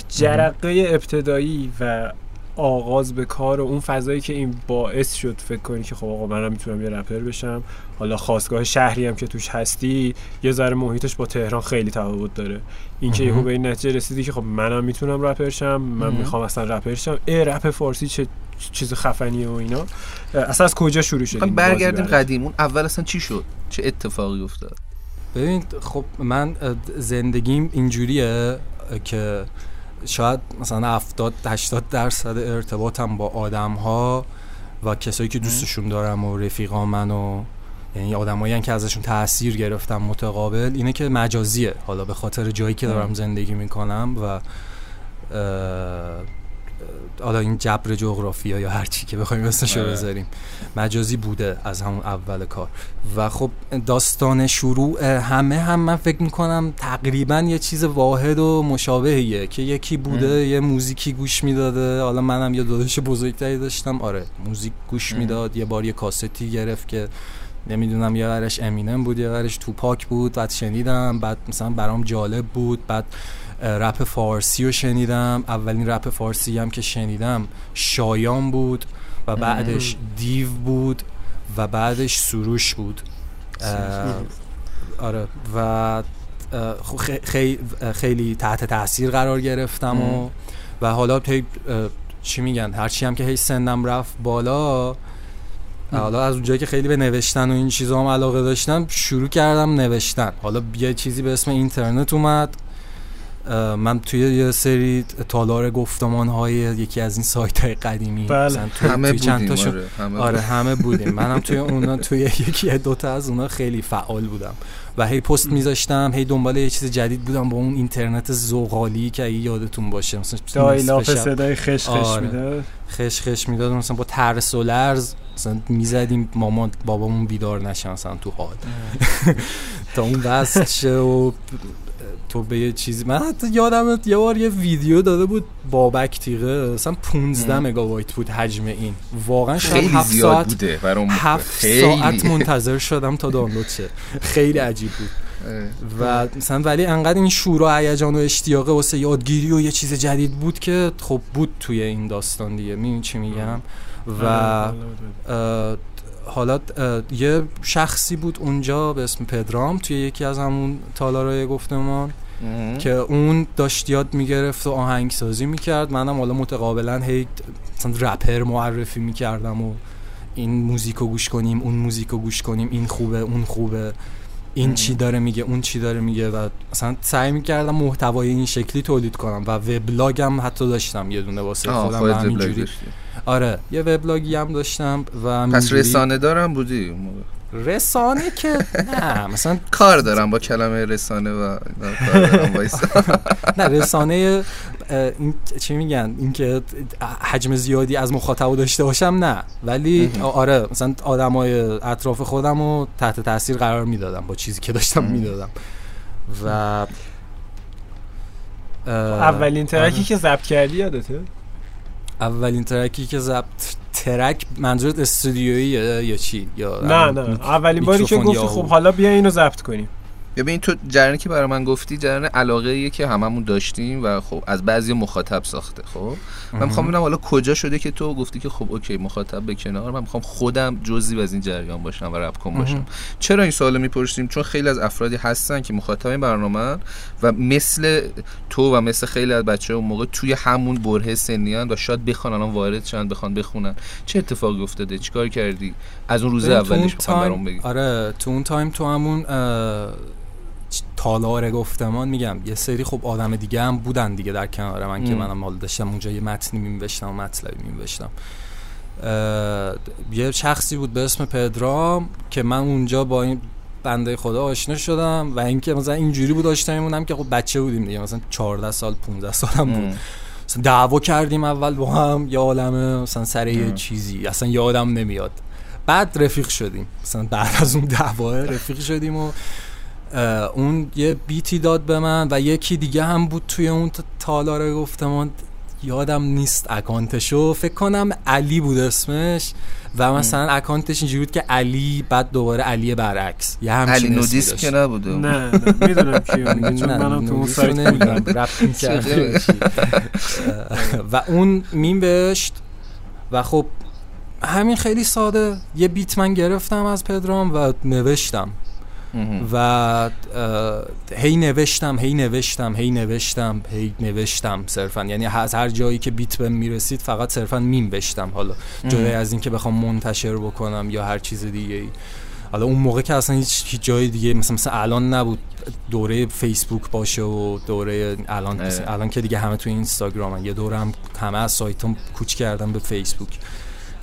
A: جرقه ابتدایی و آغاز به کار و اون فضایی که این باعث شد فکر کنی که خب آقا منم می‌تونم یه رپر بشم. حالا خواستگاه شهری هم که توش هستی یه ذره محیطش با تهران خیلی تفاوت داره. این که یهو به این نتیجه رسیدی که خب منم می‌تونم رپر شم من می‌خوام اصلا رپر شم. ای رپ فارسی چه چیز خفنیه و اینا. اصلا از کجا شروع شد بازی
B: برگردیم؟ قدیم. اون اول اصلا چی شد؟ چه اتفاقی افتاد؟
C: ببین خب من زندگیم اینجوریه که شاید مثلا 70 80 درصد ارتباطم با آدم ها و کسایی که دوستشون دارم و رفیقا من و یعنی آدمایی که ازشون تاثیر گرفتم متقابل اینه که مجازیه. حالا به خاطر جایی که دارم زندگی می‌کنم و حالا این جبر جغرافیا یا هر چی که بخوایم اسمشو
B: آره.
C: بذاریم مجازی بوده از همون اول کار. و خب داستان شروع همه هم من فکر می‌کنم تقریبا یه چیز واحد و مشابهیه که یکی بوده یه موزیکی گوش می‌داده. حالا منم یه داداش بزرگتری داشتم. آره موزیک گوش
B: ام.
C: می‌داد. یه بار یه کاستی گرفت که نمی‌دونم یه ورش امینم بود یه ورش توپاک بود. بعد شنیدم. بعد مثلا برام جالب بود. بعد رپ فارسی رو شنیدم. اولین رپ فارسی هم که شنیدم شایان بود و بعدش دیو بود و بعدش سروش بود. آره. و خیلی تحت تاثیر قرار گرفتم و و حالا اه، چی میگن؟ هرچی هم که هی سنم رفت بالا حالا از اونجایی که خیلی به نوشتن و این چیزا هم علاقه داشتم شروع کردم نوشتن. حالا یه چیزی به اسم اینترنت اومد. من توی یه سری تالار گفتمان های یکی از این سایت های قدیمی
A: بله.
C: مثلا توی-
B: همه
C: توی چند
B: بودیم
C: تاشون
B: آره همه
C: آره
B: بودیم.
C: همه بودیم [LAUGHS] منم توی اونا توی یکی دوتا از اونا خیلی فعال بودم و هی پست میذاشتم هی دنبال یه چیز جدید بودم با اون اینترنت زغالی که اگه یادتون باشه مثلا
A: دایلاف صدای خش خش
C: آره.
A: میده
C: خش خش می‌داد مثلا با ترس و لرز مثلا می‌زدیم مامان بابامون بیدار نشه مثلا تو حال [LAUGHS] تا اون وصل شه و تو به یه چیزی من حتی یادم یه بار یه ویدیو داده بود بابک تیغه مثلا 15 مگابایت بود حجم این. واقعا شاید
B: خیلی
C: 7
B: زیاد
C: ساعت
B: بوده برای اون موقع.
C: هفت
B: خیلی.
C: ساعت منتظر شدم تا دانلود شه. خیلی عجیب بود.
B: آره.
C: و مثلا ولی انقدر این شور و هیجان و اشتیاق واسه یادگیری و یه چیز جدید بود که خب بود توی این داستان دیگه. می‌دونی چی میگم؟ و اه، حالا یه شخصی بود اونجا به اسم پدرام توی یکی از همون تالارای گفتمان. که اون داشت یاد می‌گرفت و آهنگسازی می‌کرد منم حالا متقابلا هی مثلا رپر معرفی می‌کردم و این موزیکو گوش کنیم اون موزیکو گوش کنیم این خوبه اون خوبه این چی داره میگه اون چی داره میگه و مثلا سعی می‌کردم محتوای این شکلی تولید کنم و وبلاگم حتی داشتم یه دونه واسه خودم همینجوری. آره یه وبلاگی هم داشتم و
B: پس رسانه دارم بودی.
C: رسانه که نه مثلا [LAUGHS]
B: کار دارم با کلمه رسانه و. [LAUGHS]
C: نه رسانه این چی میگن؟ اینکه حجم زیادی از مخاطب داشته باشم نه. ولی آره مثلا آدمای اطراف خودم رو تحت تاثیر قرار می‌دادم با چیزی که داشتم می‌دادم. و
A: اولین track ی
C: آره.
A: که ضبط کردی یادته؟
C: اولین track ی که ضبط track منظورت استودیویی یا چی؟ یا
A: نه نه. اولین باری که گفتی خب حالا بیا اینو ضبط کنیم.
B: ببین تو جریانی که برای من گفتی جریان علاقه ایه که هممون داشتیم و خب از بعضی مخاطب ساخته خب؟ من می‌خوام ببینم حالا کجا شده که تو گفتی که خب okay مخاطب به کنار من می‌خوام خودم جزئی از این جریان باشم و رپ کن باشم. چرا این سوالو می‌پرسیم؟ چون خیلی از افرادی هستن که مخاطب این برنامه و مثل تو و مثل خیلی از بچه اون موقع توی همون بره سنی هن و شاید بخوان الان وارد شن بخوان بخونن. چه اتفاقی افتاده؟ چیکار کردی؟ از اون روز اولش برام بگی.
C: آره تو اون تایم تو همون تالار گفتمان میگم یه سری خب آدم دیگه هم بودن دیگه در کنار من که
B: ام.
C: منم حال داشتم. اونجا یه متنی مینوشتم و مطلبی مینوشتم. اه، یه شخصی بود به اسم پدرام که من اونجا با این بنده خدا آشنا شدم و اینکه مثلا اینجوری بود آشنا میمونم که خب بچه بودیم دیگه. مثلا 14 سال 15 سالم بود.
B: ام.
C: مثلا دعوا کردیم اول با هم یه عالمه مثلا سر یه. چیزی. اصلا یادم نمیاد. بعد رفیق شدیم. مثلا بعد از اون دعوا رفیق شدیم و اون یه بیتی داد به من و یکی دیگه هم بود توی اون تالار گفتمان یادم نیست اکانتشو. فکر کنم علی بود اسمش و مثلا اکانتش اینجوری بود که علی بعد دوباره علی برعکس. یه همچین
B: علی نودیس. که نبوده
A: نه نه می‌دونم
C: نه،
A: منم تو اون سایت.
C: و اون مینوشت و خب همین خیلی ساده. یه بیت من گرفتم از پدرام و نوشتم. و هی نوشتم هی نوشتم هی نوشتم هی نوشتم صرفا. یعنی از هر جایی که بیت بهم می‌رسید فقط صرفا مینوشتم حالا جدا از اینکه بخوام منتشر بکنم یا هر چیز دیگه ای. حالا اون موقع که اصلا هیچ, جای دیگه مثلا مثلا الان نبود دوره فیسبوک باشه و دوره الان. الان که دیگه همه تو اینستاگرام یه دوره هم همه از سایتم کوچ کردن به فیسبوک.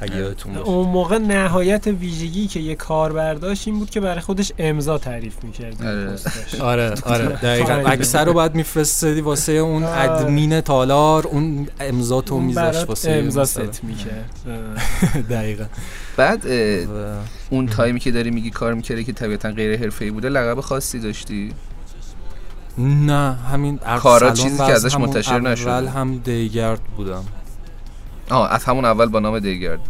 C: اگه یادتون باشه.
A: اون موقع نهایت ویژگی که یه کار برداشت این بود که برای خودش امضا تعریف می‌کرد.
B: آره.
C: آره آره. [LAUGHS] دقیقا.
A: آره.
C: اکثر رو باید میفرستادی واسه اون
A: آره.
C: ادمین تالار اون امضا تو
A: اون
C: میذاش
A: برات
C: واسه
A: امضا. ست می‌کرد. [LAUGHS]
C: دقیقا.
B: بعد اون تایمی که داری میگی کار می‌کردی که طبیعتا غیر حرفه‌ای بوده لقب خاصی داشتی؟
C: نه همین
B: کارا چیزی که
C: از
B: ازش منتشر نشده.
C: اول هم دیگرد بودم.
B: آه از همون اول با نام دیگرد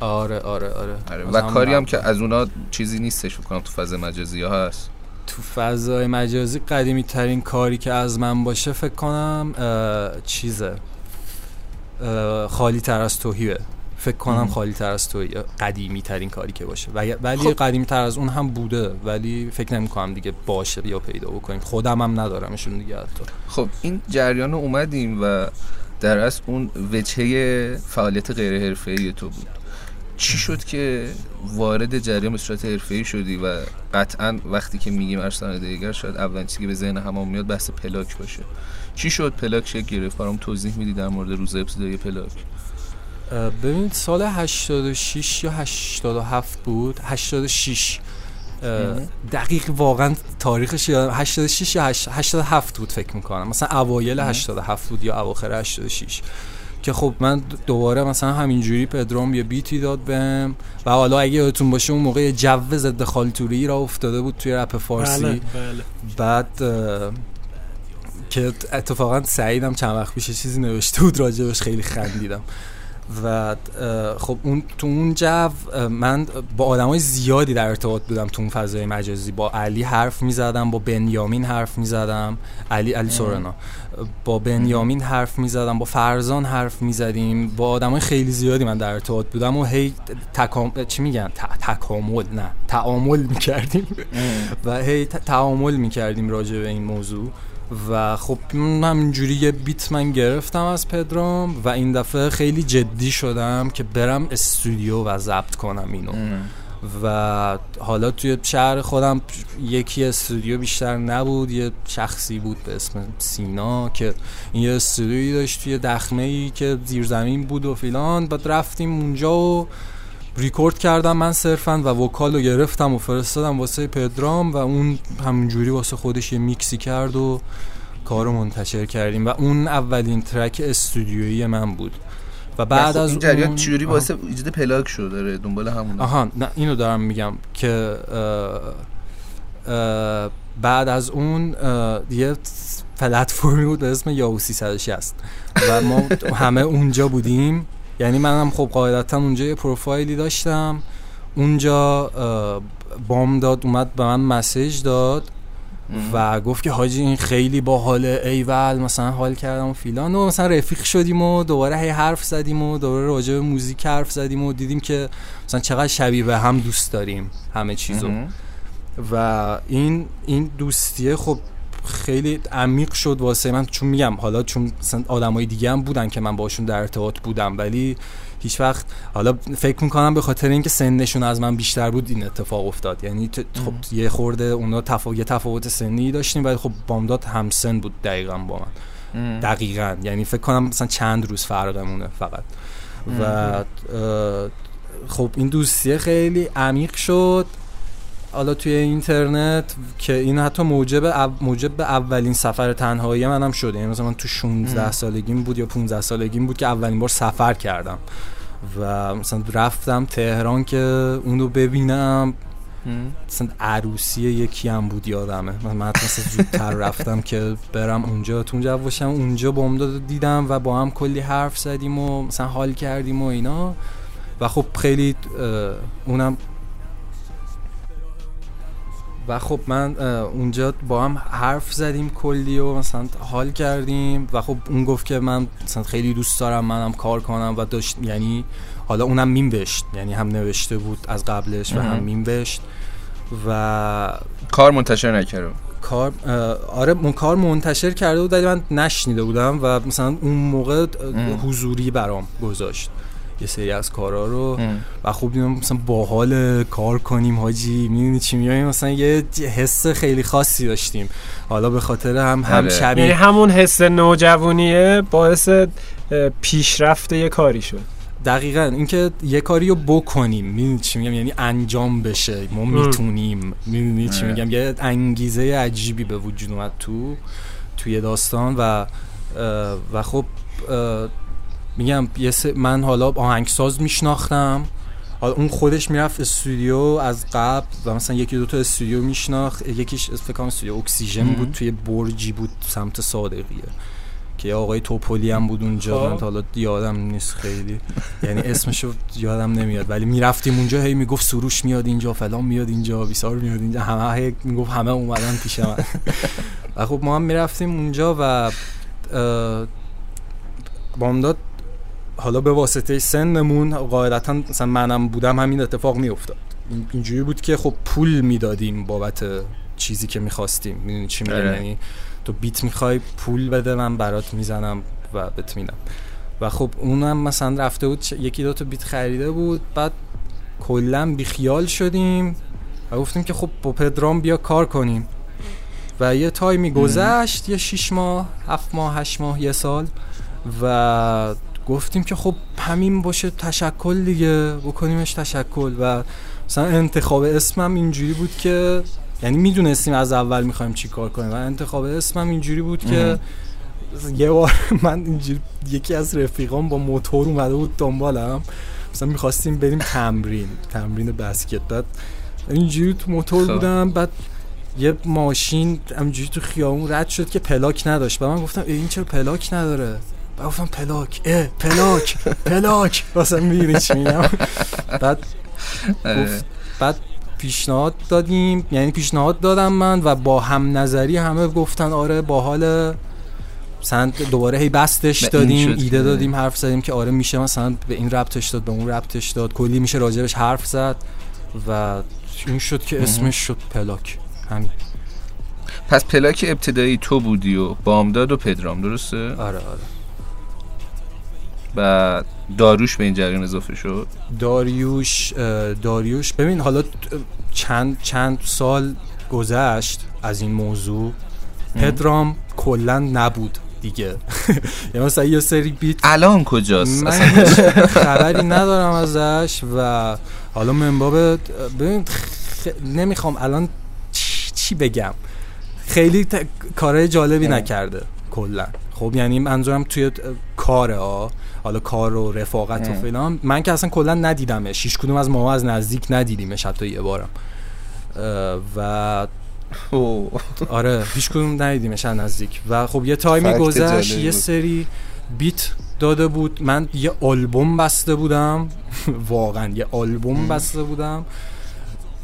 C: آره آره آره
B: آره. و کاری هم. که از اونا چیزی نیستش کنم تو فاز مجازی ها هست
C: تو فضای مجازی قدیمی ترین کاری که از من باشه فکر کنم اه، چیزه اه، خالی تر از توهیه فکر کنم. خالی تر از توهیه قدیمی ترین کاری که باشه ولی
B: خب.
C: قدیمی تر از اون هم بوده ولی فکر نمی کنم دیگه باشه یا پیدا بکنیم خودم هم ندارمشون دیگه حتی
B: خب این جریان اومدیم و در اصل اون وجهه فعالیت غیر حرفه‌ای تو بود. چی شد که وارد جریان به صورت حرفه‌ای شدی و قطعا وقتی که میگیم ارسلان دیگر شاید اولین چیزی که به ذهن همه میاد بحث پلاک باشه. چی شد؟ پلاک شکل گرفت. برام توضیح میدی در مورد روز ابتدایی پلاک.
C: ببینید سال 86 یا 87 بود؟ 86 اه،
B: مهم.
C: دقیق واقعا تاریخش یادم 86 یا 8 87 بود فکر می‌کنم. مثلا اوایل 87 بود یا اواخر 86 که خب من دوباره مثلا همینجوری پدرام یه بیتی داد بهم و حالا اگه یادتون باشه اون موقع جو ضد خالتوری را افتاده بود توی رپ فارسی.
A: بله بله.
C: بعد که اتفاقا سعیدم چند وقت پیش چیزی نوشته بود راجبش خیلی خندیدم. و خب اون تو اون جو من با آدمای زیادی در ارتباط بودم تو اون فضای مجازی. با علی حرف می‌زدم با بنیامین حرف می‌زدم. علی علی سورنا. با بنیامین حرف می‌زدم با فرزان حرف می‌زدیم. با آدمای خیلی زیادی من در ارتباط بودم و هی تکام چی میگن؟ ت- تکامل نه تعامل می‌کردیم. و هی ت- تعامل می‌کردیم راجع به این موضوع. و خب من همینجوری یه بیت من گرفتم از پدرام و این دفعه خیلی جدی شدم که برم استودیو و ضبط کنم اینو. و حالا توی شهر خودم یکی استودیو بیشتر نبود یه شخصی بود به اسم سینا که این یه استودیویی داشت توی دخمه ای که زیرزمین بود و فیلان. بعد رفتیم اونجا و ریکورد کردم من صرفا و وکال رو گرفتم و فرستادم واسه پدرام و اون همونجوری واسه خودش یه میکسی کرد و کار رو منتشر کردیم و اون اولین ترک استودیویی من بود. و بعد
B: خب
C: از
B: این جریان
C: اون
B: چجوری. واسه ایجاد پلاک شد؟ داره دنبال همون
C: آها نه اینو دارم میگم که اه، اه، بعد از اون یه پلتفرمی بود به اسم یاهو 360 و ما همه اونجا بودیم. یعنی منم خب قاعدتا اونجا یه پروفایلی داشتم. اونجا بام داد اومد به من مسیج داد و گفت که حاجی این خیلی باحاله. ایول مثلا حال کردم و فیلان. و مثلا رفیق شدیم و دوباره هی حرف زدیم و دوباره راجع به موزیک حرف زدیم و دیدیم که مثلا چقدر شبیه به هم دوست داریم همه چیزو. و این این دوستیه خب خیلی عمیق شد واسه من چون میگم حالا چون مثلا آدمای دیگه هم بودن که من باشون در ارتباط بودم ولی هیچ وقت حالا فکر می‌کنم به خاطر اینکه سنشون از من بیشتر بود این اتفاق افتاد. یعنی خب یه خورده اونا تفاوت یه تفاوت سنی داشتیم ولی خب بامداد هم سن بود دقیقا با من. دقیقا. یعنی فکر کنم مثلا چند روز فرقمونه فقط. و خب این دوستیه خیلی عمیق شد. حالا توی اینترنت که این حتی موجب موجب به اولین سفر تنهایی منم شده. یعنی مثلا من تو 16 سالگیم بود یا 15 سالگیم بود که اولین بار سفر کردم. و مثلا رفتم تهران که اونو ببینم. مثلا عروسی یکی هم بود یادمه. من مثلا زودتر رفتم که برم اونجا. تو اونجا باشم اونجا با امداد دیدم و با هم کلی حرف زدیم و مثلا حال کردیم و اینا. و خب خیلی اونم و خب من اونجا با هم حرف زدیم کلی و مثلا حال کردیم و خب اون گفت که من مثلا خیلی دوست دارم منم کار کنم و داشت یعنی حالا اونم مینوشت یعنی هم نوشته بود از قبلش و هم
B: مهم.
C: مینوشت و
B: کار منتشر نکردم
C: کار آره من کار منتشر کرده بود ولی من نشنیده بودم و مثلا اون موقع. حضوری برام گذاشت یه سری از کارا رو و خوب دیدم مثلا باحال کار کنیم حاجی می‌دونی چی میگم؟ مثلا یه حس خیلی خاصی داشتیم. حالا به خاطر هم هم
B: آره.
A: یعنی
C: شبیه
A: همون حس نوجوانیه باعث پیشرفت یه کاری شد.
C: دقیقا. اینکه یه کاری رو بکنیم. می‌دونی چی میگم؟ یعنی انجام بشه. ما می‌تونیم. می‌دونی چی. میگم؟ یه انگیزه عجیبی به وجود اومد تو توی داستان و و خب میگم یه من حالا آهنگساز میشناختم. حالا اون خودش می‌رفت استودیو از قبل و مثلا یکی دو تا استودیو میشناخت. یکیش فکر استودیو اکسیژن. بود توی برجی بود سمت صادقیه. که یه آقای توپولی هم بود اونجا.
A: خب.
C: من حالا یادم نیست خیلی. یعنی اسمشو یادم نمیاد. ولی می‌رفتیم اونجا هی می‌گفت سروش میاد اینجا فلان میاد اینجا بیسار میاد اینجا. همه هی می‌گفت همه اومدن پیش من. و خب ما هم می‌رفتیم اونجا و بامداد حالا به واسطه سنمون قاعدتا مثلا منم بودم همین اتفاق میافتاد. این- اینجوری بود که خب پول می‌دادیم بابت چیزی که می‌خواستیم. می‌دونی چی میگم؟
B: آره.
C: یعنی تو بیت می‌خوای پول بده من برات می‌زنم و بهت میدم. و خب اونم مثلا رفته بود یکی دو تا بیت خریده بود. بعد کلا بیخیال شدیم و گفتیم که خب با پدرام بیا کار کنیم. و یه تایمی گذشت یه شیش ماه هفت ماه هشت ماه یه سال. و گفتیم که خب همین باشه تشکل دیگه بکنیمش تشکل. و مثلا انتخاب اسمم اینجوری بود که یعنی می‌دونستیم از اول می‌خوایم چی کار کنیم. و انتخاب اسمم اینجوری بود که یه بار [LAUGHS] من اینجوری یکی از رفیقام با موتور اومده بود دنبالم. مثلا می‌خواستیم بریم تمرین تمرین بسکت. بعد اینجوری تو موتور
B: خب.
C: بودم بعد یه ماشین همجوری تو خیابون رد شد که پلاک نداشت. و من گفتم ای این چرا پلاک نداره؟ و گفتم پلاک اه پلاک پلاک. [LAUGHS] واسه می‌بینی چی میگم. بعد. گفت بعد پیشنهاد دادیم. یعنی پیشنهاد دادم من و با هم نظری همه گفتن آره باحال مثلا دوباره هی بستش دادیم ایده دادیم حرف زدیم که آره میشه مثلا به این ربطش داد به اون ربطش داد. کلی میشه راجبش حرف زد و این شد که اسمش شد پلاک. همین.
B: پس پلاک ابتدایی تو بودی و بامداد و پدرام درسته؟
C: آره آره.
B: و داروش به این جریان اضافه شد؟
C: داریوش داریوش. ببین حالا چند چند سال گذشت از این موضوع. پدرام کلا نبود دیگه. [LAUGHS] یعنی مثلا یه سری بیت
B: الان کجاست؟
C: من [LAUGHS] خبری ندارم ازش و حالا منباب ببین نمی‌خوام الان چی, بگم. خیلی. کارهای جالبی. نکرده کلا. خب یعنی منظورم توی کاره ها حالا کار و رفاقت و. فلان من که اصلا کلا ندیدمش هیچ کدوم از ما از نزدیک ندیدیمش حتی یه بارم و. آره هیچ کدوم ندیدیمش از نزدیک و خب یه تایمی گذشت یه. سری بیت داده بود من یه آلبوم بسته بودم [LAUGHS] واقعا یه آلبوم بسته بودم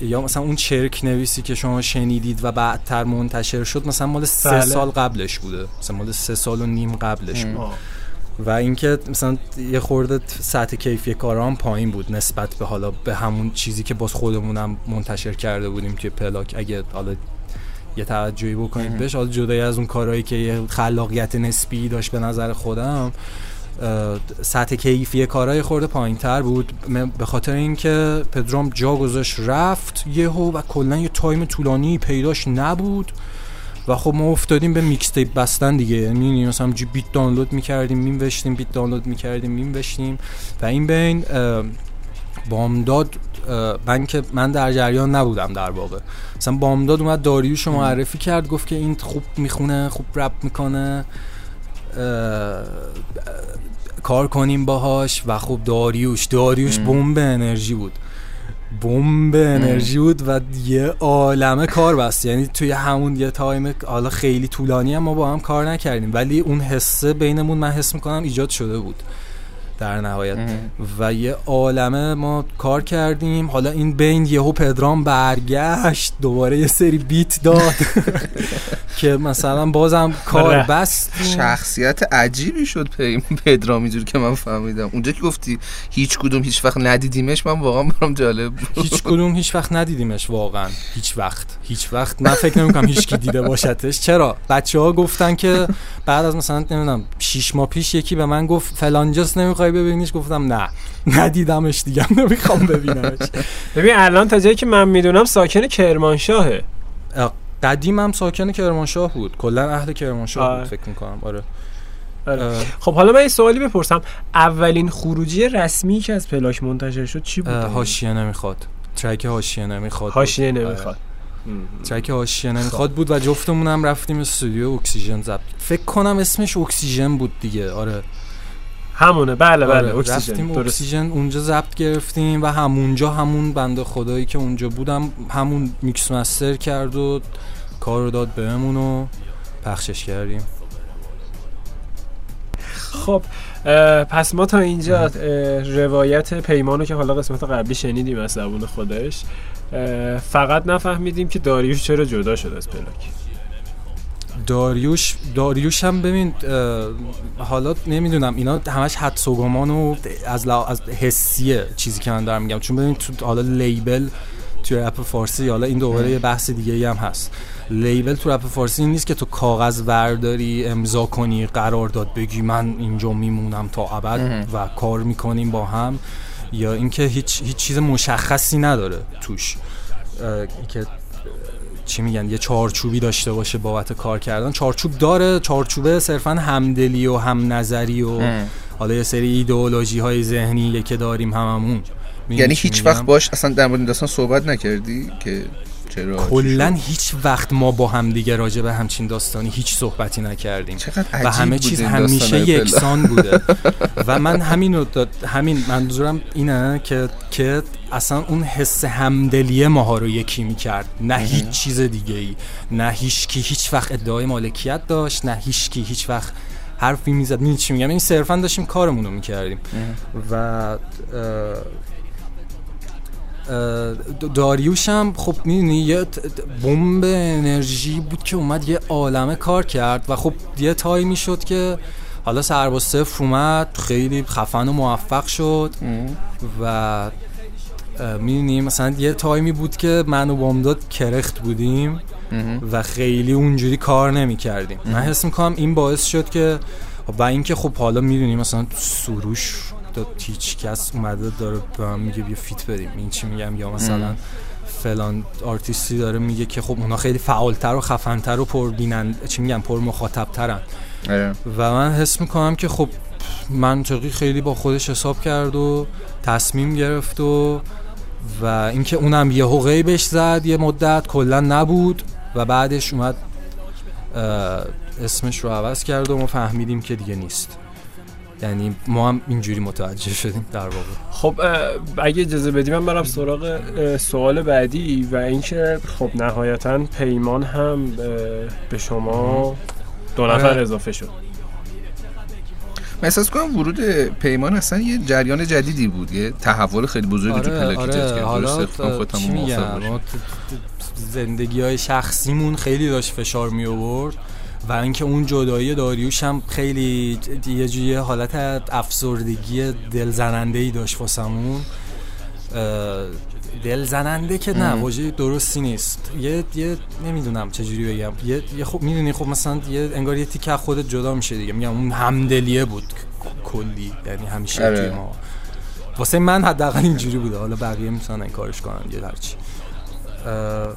C: یا مثلا اون چرک نویسی که شما شنیدید و بعدتر منتشر شد مثلا مال سه
A: بله.
C: سال قبلش بوده مثلا مال سه سال و نیم قبلش. بود. و اینکه مثلا یه خورده سطح کیفی کارام پایین بود نسبت به حالا به همون چیزی که باز خودمونم منتشر کرده بودیم توی پلاک. اگه حالا یه توجهی بکنید بهش حالا جدای از اون کارهایی که یه خلاقیت نسبی داشت به نظر خودم سطح کیفی کارها یه خورده پایین تر بود به خاطر اینکه پدرام جا گذاشت رفت یهو و کلا یه تایم طولانی پیداش نبود. و خب ما افتادیم به mixtape بستن دیگه. یعنی مثلا همجوری beat دانلود می‌کردیم می‌نوشتیم beat دانلود می‌کردیم می‌نوشتیم و این بین بامداد من که من در جریان نبودم در واقع. مثلا بامداد اومد داریوش معرفی کرد گفت که این خوب می‌خونه خوب رپ می‌کنه کار کنیم باهاش. و خب داریوش داریوش. بمب انرژی بود. بمب انرژی بود و یه عالمه کار بست. یعنی توی همون یه تایم حالا خیلی طولانی هم ما با هم کار نکردیم. ولی اون حسه بینمون من حس می‌کنم ایجاد شده بود. در نهایت. و یه عالمه ما کار کردیم. حالا این بین یهو پدرام برگشت دوباره یه سری بیت داد. [LAUGHS] که مثلا بازم کار
A: آره.
C: بستیم.
B: شخصیت عجیبی شد پدرام اینجوری که من فهمیدم. اونجا که گفتی هیچ کدوم هیچ وقت ندیدیمش من واقعا برام جالب
C: هیچ کدوم هیچ وقت ندیدیمش واقعا. هیچ وقت. هیچ وقت. من فکر نمی‌کنم هیچ کی دیده باشدش چرا؟ بچه ها گفتن که بعد از مثلا نمی‌دونم شیش ماه پیش یکی به من گفت فلانجاست نمی‌خوای ببینیش؟ گفتم نه. ندیدمش دیگه. [LAUGHS] نمی‌خوام ببینمش.
A: ببین الان تا جایی که من می‌دونم ساکن کرمانشاهه.
C: قدیم هم ساکن کرمانشاه بود. کلا اهل کرمانشاه. بود فکر می‌کنم. آره.
A: آره. خب حالا من یه سوالی بپرسم. اولین خروجی رسمی که از پلاک منتشر شد چی بود؟
C: حاشیه نمی‌خواد. track حاشیه نمی‌خواد.
A: حاشیه
C: آره.
A: نمی‌خواد.
C: track حاشیه نمی‌خواد بود و جفتمون هم رفتیم استودیو اکسیژن ضبط. فکر کنم اسمش اکسیژن بود دیگه. آره.
A: همونه. بله بله
C: آره،
A: اکسیژن
C: رفتیم اکسیژن اونجا ضبط گرفتیم و همونجا همون بنده خدایی که اونجا بودم همون mix master کرد و کار رو داد بهمون و پخشش کردیم.
A: خب پس ما تا اینجا روایت پیمانو که حالا قسمت قبلی شنیدیم از زبون خودش فقط نفهمیدیم که داریوش چرا جدا شد از پلاک.
C: داریوش داریوش هم ببین حالا نمی‌دونم اینا همش حدس و گمان و از, لحاظ- از حسیه چیزی که من دارم میگم. چون ببین تو حالا لیبل تو رپ فارسی حالا این دوباره یه بحث دیگه ای هم هست. لیبل تو رپ فارسی نیست که تو کاغذ ورداری امضا کنی قرار داد بگی من اینجا میمونم تا ابد و کار می‌کنیم با هم یا اینکه هیچ هیچ چیز مشخصی نداره توش. که چی میگن یه چارچوبی داشته باشه بابت کار کردن. چارچوب داره چارچوبه صرفا همدلی و هم نظری و حالا یه سری ایدئولوژی های ذهنی که داریم هممون.
B: یعنی هیچ؟ وقت باش اصلا در مورد این داستان صحبت نکردی که چرا؟
C: کلا؟ هیچ وقت ما با هم دیگه راجع به همچین داستانی هیچ صحبتی نکردیم. و همه چیز همیشه. یکسان بوده. [LAUGHS] و من همین همین منظورم اینه که که اصلا اون حس همدلیه ماها رو یکی می‌کرد. نه هیچ چیز دیگه ای نه هیچ کی هیچ وقت ادعای مالکیت داشت نه هیچ کی هیچ وقت حرفی می‌زد. می چی میگم؟ این صرفا داشتیم کارمون رو می‌کردیم. و داریوش هم خب می‌دونی یه بمب انرژی بود که اومد یه عالمه کار کرد و خب یه تایمی شد که حالا سرباز صفر اومد خیلی خفن و موفق شد و می‌دونی مثلا یه تایمی بود که من و بامداد کرخت بودیم و خیلی اونجوری کار نمی کردیم. من حس می‌کنم این باعث شد که و اینکه خب حالا می‌دونی مثلا سروش دا هیچ کس اومده داره به من میگه بیا فیت بریم. این چی میگم؟ یا مثلا فلان آرتیستی داره میگه که خب اونا خیلی فعالتر و خفنتر و پر بینن چی میگم؟ پر مخاطبترن
B: آره.
C: و من حس می‌کنم که خب منطقی خیلی با خودش حساب کرد و تصمیم گرفت و و اینکه اونم یه غیبش زد یه مدت کلا نبود و بعدش اومد اسمش رو عوض کرد و ما فهمیدیم که دیگه نیست. یعنی ما هم اینجوری متوجه شدیم در واقع.
A: خب اگه اجازه بدی من برم سراغ سوال بعدی و اینکه خب نهایتا پیمان هم به شما دو نفر
B: آره.
A: اضافه شد.
B: من احساس کنم ورود پیمان اصلا یه جریان جدیدی بود یه تحول خیلی بزرگی تو پلاک ایجاد کرد.
C: آره، حالا میگم؟ زندگی های شخصیمون خیلی داشت فشار می آورد و اینکه اون جدایی داریوش هم خیلی یه جوری حالت افسردگی دلزننده ای داشت واسمون. اه، دلزننده که نه. واژه درستی نیست. یه یه نمی‌دونم چجوری بگم. یه, یه خب می‌دونی خب مثلا یه انگار یه تیکه از خودت جدا میشه دیگه. میگم اون همدلیه بود کلی. یعنی همیشه
B: آره.
C: ما. واسه من حداقل اینجوری بوده. حالا بقیه می‌تونن انکارش کنن یه هرچی.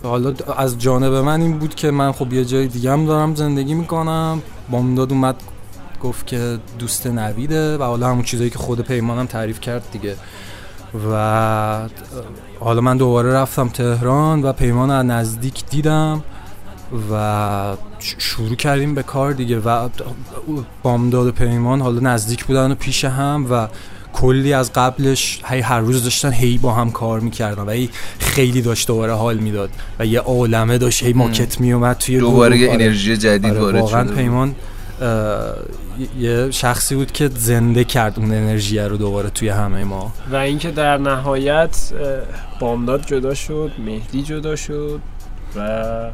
C: حالا از جانب من این بود که من خب یه جای دیگه هم دارم زندگی می‌کنم. بامداد اومد گفت که دوست نویده و حالا همون چیزایی که خود پیمانم تعریف کرد دیگه. و حالا من دوباره رفتم تهران و پیمان از نزدیک دیدم و شروع کردیم به کار دیگه. و بامداد و پیمان حالا نزدیک بودن و پیش هم و کلی از قبلش هی هر روز داشتن هی با هم کار می‌کردن و هی خیلی داشت دوباره حال می‌داد و یه عالمه داشت هی ماکت میومد توی
B: دوباره. یه
C: آره.
B: انرژی جدید
C: آره
B: وارد
C: واقعا
B: شده
C: پیمان یه شخصی بود که زنده کرد اون انرژی رو دوباره توی همه ما
A: و اینکه در نهایت بامداد جدا شد مهدی جدا شد و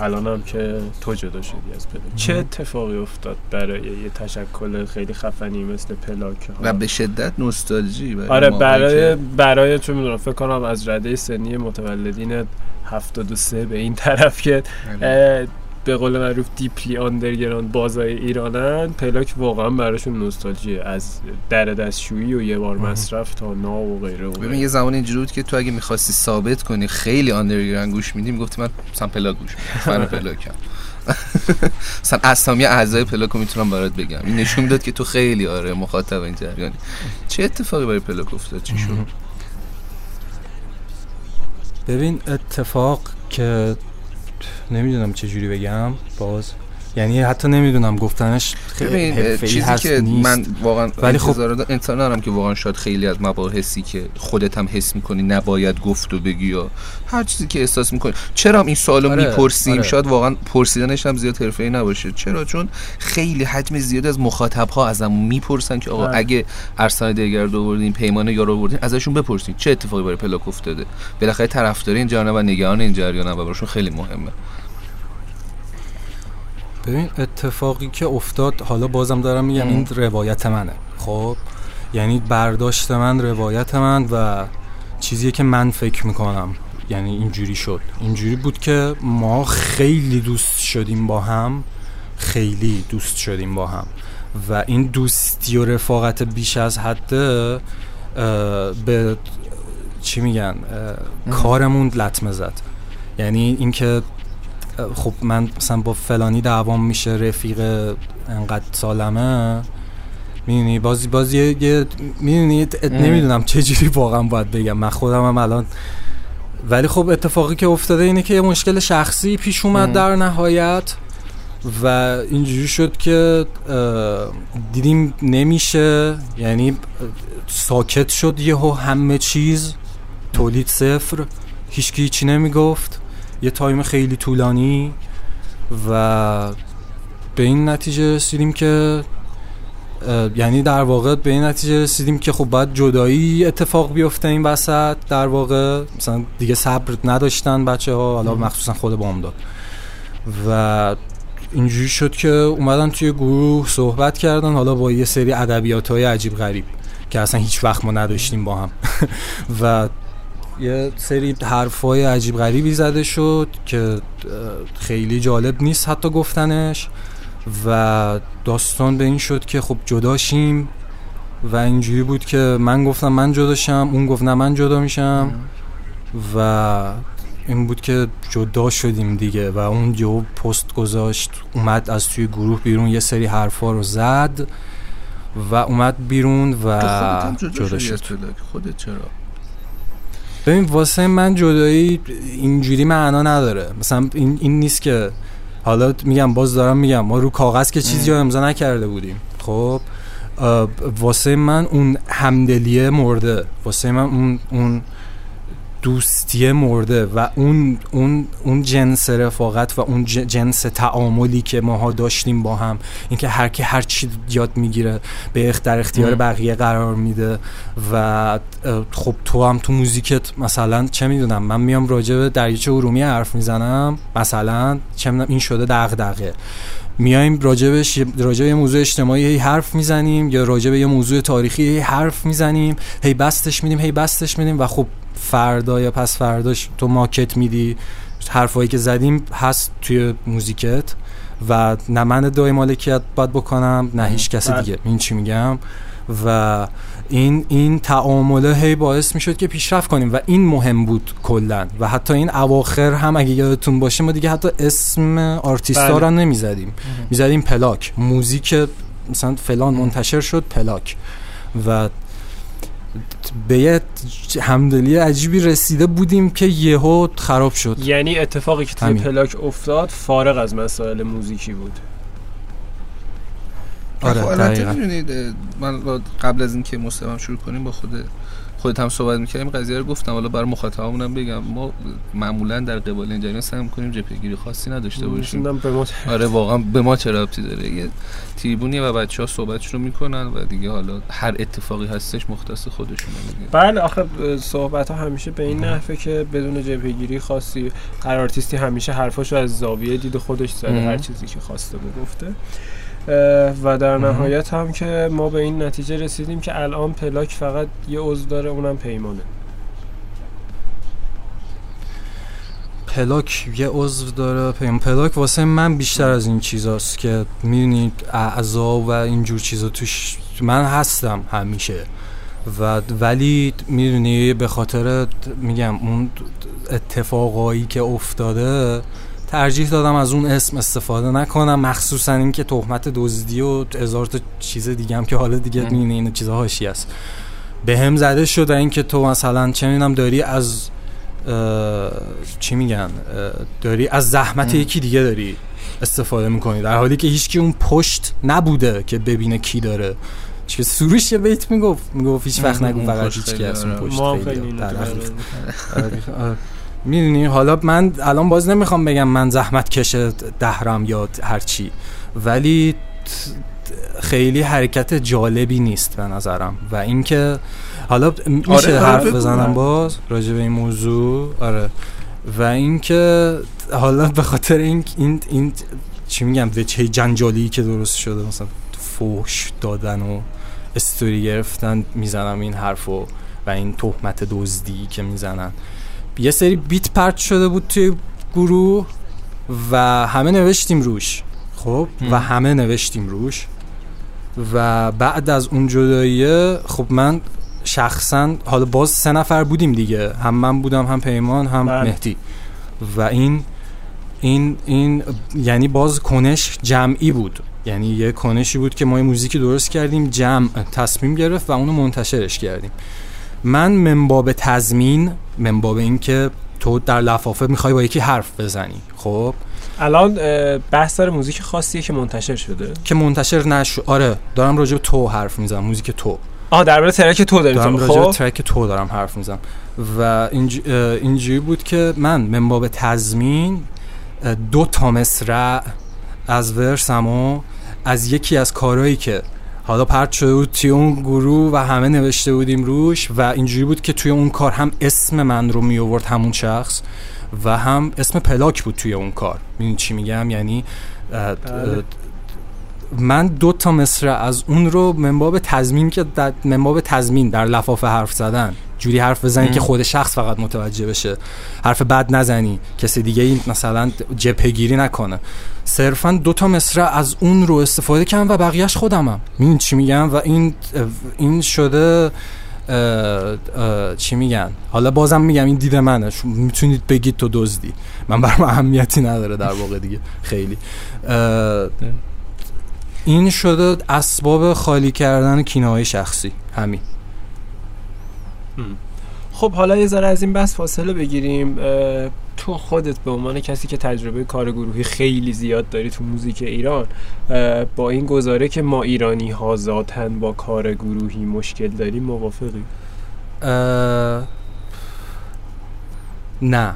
A: الان هم که تو جدا شدی از پلاک چه اتفاقی افتاد برای یه تشکل خیلی خفنی مثل پلاک
B: و به شدت نوستالژی برای
A: آره برای
B: که-
A: برای چه می‌دونم. فکر کنم از رده سنی متولدین 73 به این طرف که اه، به قول معروف deeply underground بازای ایرانن پلاک واقعا براشون نوستالژیه. از در دستشویی و یه بار مصرف تا نا و غیره و
B: ببین. یه زمانی اینجوری بود که تو اگه می‌خواستی ثابت کنی خیلی underground گوش میدی می‌گفتی من مثلا پلاک گوش [LAUGHS] من پلاکم. مثلا اسامی اعضای پلاک رو می‌تونم برات بگم. این نشون می‌داد که تو خیلی آره مخاطب این جریانی. چه اتفاقی برای پلاک افتاد؟ چی شد؟
C: ببین اتفاق که نمی‌دونم چه جوری بگم. باز یعنی حتی نمی‌دونم گفتنش خیلی
B: چیزی
C: هست
B: که
C: نیست.
B: من واقعا
C: ولی خب-
B: انتظار دارم که واقعا شاید خیلی از مباحثی که خودت هم حس می‌کنی نباید گفت و بگی یا هر چیزی که احساس می‌کنی چرا هم این سوالو
C: آره،
B: می‌پرسیم
C: آره.
B: شاید واقعا پرسیدنش هم زیاد حرفه‌ای نباشه چرا چون خیلی حجم زیاد از مخاطب ها ازمون می‌پرسن که آقا
A: آره.
B: اگه ارسلان دیگر آوردین پیمان یارو آوردین ازشون بپرسین چه اتفاقی برای پلاک افتاده بالاخره طرفداری این جریان و نگران این جریان و براشون خیلی مهمه
C: ببین اتفاقی که افتاد حالا بازم دارم میگم این روایت منه. خب؟ یعنی برداشت من روایت من و چیزی که من فکر می‌کنم. یعنی اینجوری شد. اینجوری بود که ما خیلی دوست شدیم با هم. خیلی دوست شدیم با هم. و این دوستی و رفاقت بیش از حد به چی میگن کارمون لطمه زد. یعنی اینکه خب من مثلا با فلانی دعوام میشه رفیق انقدر سالمه. می‌دونی؟ بازی بازی یه, می‌دونی؟ نمی‌دونم چه جوری واقعا باید بگم. من خودم هم الان ولی خب اتفاقی که افتاده اینه که یه مشکل شخصی پیش اومد. در نهایت و اینجوری شد که دیدیم نمیشه. یعنی ساکت شد یهو همه چیز. تولید صفر. هیچکی هیچی نمی‌گفت. یه تایم خیلی طولانی و به این نتیجه رسیدیم که یعنی در واقع به این نتیجه رسیدیم که خب باید جدایی اتفاق بیفته این وسط. در واقع مثلا دیگه صبر نداشتن بچه ها حالا مخصوصا خود بامداد و اینجوری شد که اومدن توی گروه صحبت کردن حالا با یه سری ادبیات های عجیب غریب که اصلا هیچ وقت ما نداشتیم با هم. [LAUGHS] و یه سری حرفای عجیب غریبی زده شد که خیلی جالب نیست حتی گفتنش و داستان به این شد که خب جداشیم و اینجوری بود که من گفتم من جداشم اون گفت نه من جدا میشم و این بود که جدا شدیم دیگه و اون جو پست گذاشت اومد از توی گروه بیرون یه سری حرفا رو زد و اومد بیرون و جدا شد.
B: خودت چرا؟
C: ببین واسه من جدایی اینجوری معنا نداره. مثلا این, این نیست که حالا میگم باز دارم میگم ما رو کاغذ که چیزی رو امضا نکرده بودیم. خب واسه من اون همدلیه مرده. واسه من اون اون دوستی مرده و اون اون اون جنس رفاقت و اون جنس تعاملی که ماها داشتیم با هم اینکه هر کی هر چی یاد می‌گیره به در اختیار بقیه قرار میده و خب تو هم تو موزیکت مثلا چه می‌دونم من میام راجع به دریاچه ارومیه حرف می‌زنم مثلا چه این شده دغدغه. میایم راجبش راجب یه موضوع اجتماعی هی حرف می‌زنیم یا راجب یه موضوع تاریخی هی حرف می‌زنیم هی بستش میدیم هی بستش میدیم و خب فردا یا پس فرداش تو ماکت میدی. حرفایی که زدیم هست توی موزیکت و نه من دای مالکیت باید بکنم نه هیچ کسی بله. دیگه. این چی میگم؟ و این این تعامله هی باعث می‌شد که پیشرفت کنیم و این مهم بود کلا. و حتی این اواخر هم اگه یادتون باشه ما دیگه حتی اسم آرتیستا بله. رو نمی‌زدیم. می‌زدیم پلاک. موزیک مثلا فلان منتشر شد پلاک. و به یه همدلی عجیبی رسیده بودیم که یهو خراب شد.
A: یعنی اتفاقی که توی پلاک افتاد فارغ از مسائل موزیکی بود.
B: آره دقیقا. من قبل از اینکه مستقیم شروع کنیم با خود خودت هم صحبت می‌کردیم قضیه رو گفتم. حالا برای مخاطبمونم بگم ما معمولا در قبال این جریان سعی می‌کنیم جپگیری خاصی نداشته باشیم.
A: به ما
B: آره واقعا به ما چه ربطی داره. یه تریبونی و بچه ها صحبتش رو می‌کنن و دیگه حالا هر اتفاقی هستش مختص خودشون
A: بله آخه صحبت ها همیشه به این نحوه که بدون جپگیری خاصی هر آرتیستی همیشه حرفاشو از زاویه دید خودش زده هر چیزی که خواسته بگفته و در نهایت هم که ما به این نتیجه رسیدیم که الان پلاک فقط یه عضو داره اونم پیمانه.
C: پلاک یه عضو داره پیمان. پلاک واسه من بیشتر از این چیزاست که می‌دونید اعضا و اینجور چیزا توش من هستم همیشه. و ولی می‌دونی به خاطر میگم اون اتفاقایی که افتاده ترجیح دادم از اون اسم استفاده نکنم مخصوصا اینکه تهمت دزدی و هزار تا چیز دیگه هم که حالا دیگه این این چیزها هاشی است به هم زده شده اینکه تو مثلا چه می‌دونم داری از چی میگن؟ داری از زحمت یکی دیگه داری استفاده می‌کنی در حالی که هیچکی اون پشت نبوده که ببینه کی داره. چه سروش یه بیت می‌گفت می‌گفت هیچ وقت نگو فقط هیچ کی از اون پشت خیلی می‌دونی؟ حالا من الان باز نمی‌خوام بگم من زحمت کشه دهرم یا هرچی ولی خیلی حرکت جالبی نیست به نظرم. و اینکه حالا میشه آره حرف بزنم باز راجع به این موضوع؟ آره. و اینکه حالا به خاطر این این, این چی میگم چه جنجالی که درست شده مثلا فوش دادن و استوری گرفتن می‌زنم این حرفو و این تهمت دزدی که می‌زنن. یه سری بیت پرت شده بود توی گروه و همه نوشتیم روش. خب. و همه نوشتیم روش. و بعد از اون جداییه خب من شخصا حالا باز سه نفر بودیم دیگه. هم من بودم هم پیمان هم بله. مهدی. و این این این یعنی باز کنش جمعی بود. یعنی یه کنشی بود که ما یه موزیکی درست کردیم جمع تصمیم گرفت و اونو منتشرش کردیم. من منباب تضمین منباب این که تو در لفافه می‌خوای با یکی حرف بزنی خب؟
A: الان بحث داره موزیک خاصیه که منتشر شده.
C: که منتشر نشد آره دارم راجع به تو حرف می‌زنم موزیک تو.
A: آه در ترک تو داریم
C: دارم راجع خب؟ ترک تو دارم حرف می‌زنم. و اینجوری بود که من منباب تضمین دو تا مصرع از ورسمو از یکی از کارهایی که حالا پرت شده بود توی اون گروه و همه نوشته بودیم روش و اینجوری بود که توی اون کار هم اسم من رو می آورد همون شخص و هم اسم پلاک بود توی اون کار این چی میگم یعنی. من دو تا مصر از اون رو منباب تضمین که در منباب تضمین در لفاف حرف زدن جوری حرف بزنی که خود شخص فقط متوجه بشه. حرف بد نزنی کسی دیگه این مثلا جپگیری نکنه. صرفا دو تا مصرع از اون رو استفاده کردم و بقیهش خودمم. این چی میگم؟ و این این شده چی میگن؟ حالا بازم میگم این دید منه. می‌تونید بگید تو دزدی. من برام اهمیتی نداره در واقع دیگه. خیلی. این شده اسباب خالی کردن کینه های شخصی. همین.
A: خب حالا یه ذره از این بس فاصله بگیریم. تو خودت به عنوان کسی که تجربه کار گروهی خیلی زیاد داری تو موزیک ایران با این گزاره که ما ایرانی ها ذاتن با کار گروهی مشکل داریم موافقی؟
C: نه.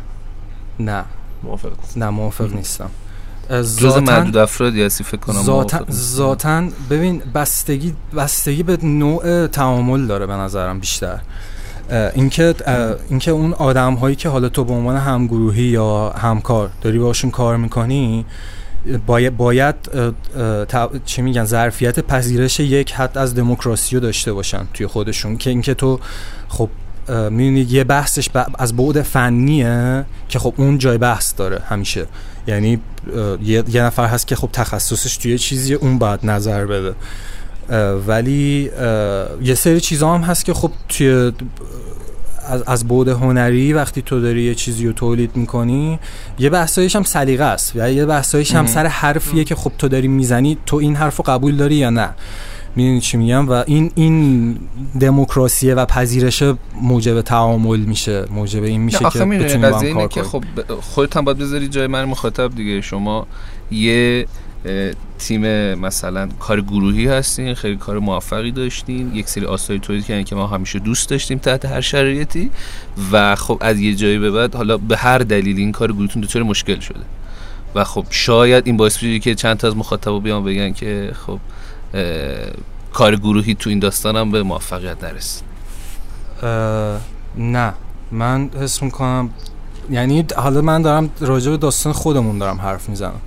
C: نه.
A: موافق
C: نه موافق نیستم.
B: جز معدود افرادی هستی فکر کنم
C: ذاتن, ذاتن ببین بستگی بستگی به نوع تعامل داره به نظرم بیشتر. اینکه اینکه اون آدم هایی که حالا تو به عنوان همگروهی یا همکار داری باشون کار می‌کنی باید, باید چی میگن ظرفیت پذیرش یک حد از دموکراسی رو داشته باشن توی خودشون. که اینکه تو خب می‌دونی یه بحثش از بعد فنیه که خب اون جای بحث داره همیشه. یعنی یه, یه نفر هست که خب تخصصش توی چیزی اون باید نظر بده. ولی یه سری چیزا هم هست که خب توی از, از بود هنری وقتی تو داری یه چیزی رو تولید می‌کنی یه بحثایش هم سلیقه است. و یه بحثایش هم سر حرفیه که خب تو داری می‌زنی تو این حرف رو قبول داری یا نه؟ می‌دونی چی میگم؟ و این این دموکراسیه و پذیرش موجب تعامل میشه موجب این میشه که بتونی با هم کار
B: که خب خودت هم باید بذاری جای من مخاطب دیگه. شما یه تیم مثلا کار گروهی هستین خیلی کار موفقی داشتین یک سری آثاری تولید کردین که ما همیشه دوست داشتیم تحت هر شرایطی و خب از یه جایی به بعد حالا به هر دلیل این کار گروهتون دچار مشکل شده. و خب شاید این باعث بشه که چند تا از مخاطبا بیان بگن که خب کار گروهی تو این داستان هم به موفقیت نرسید.
C: نه. من حس می‌کنم یعنی حالا من دارم راجع به داستان خودمون دارم حرف می‌زنم.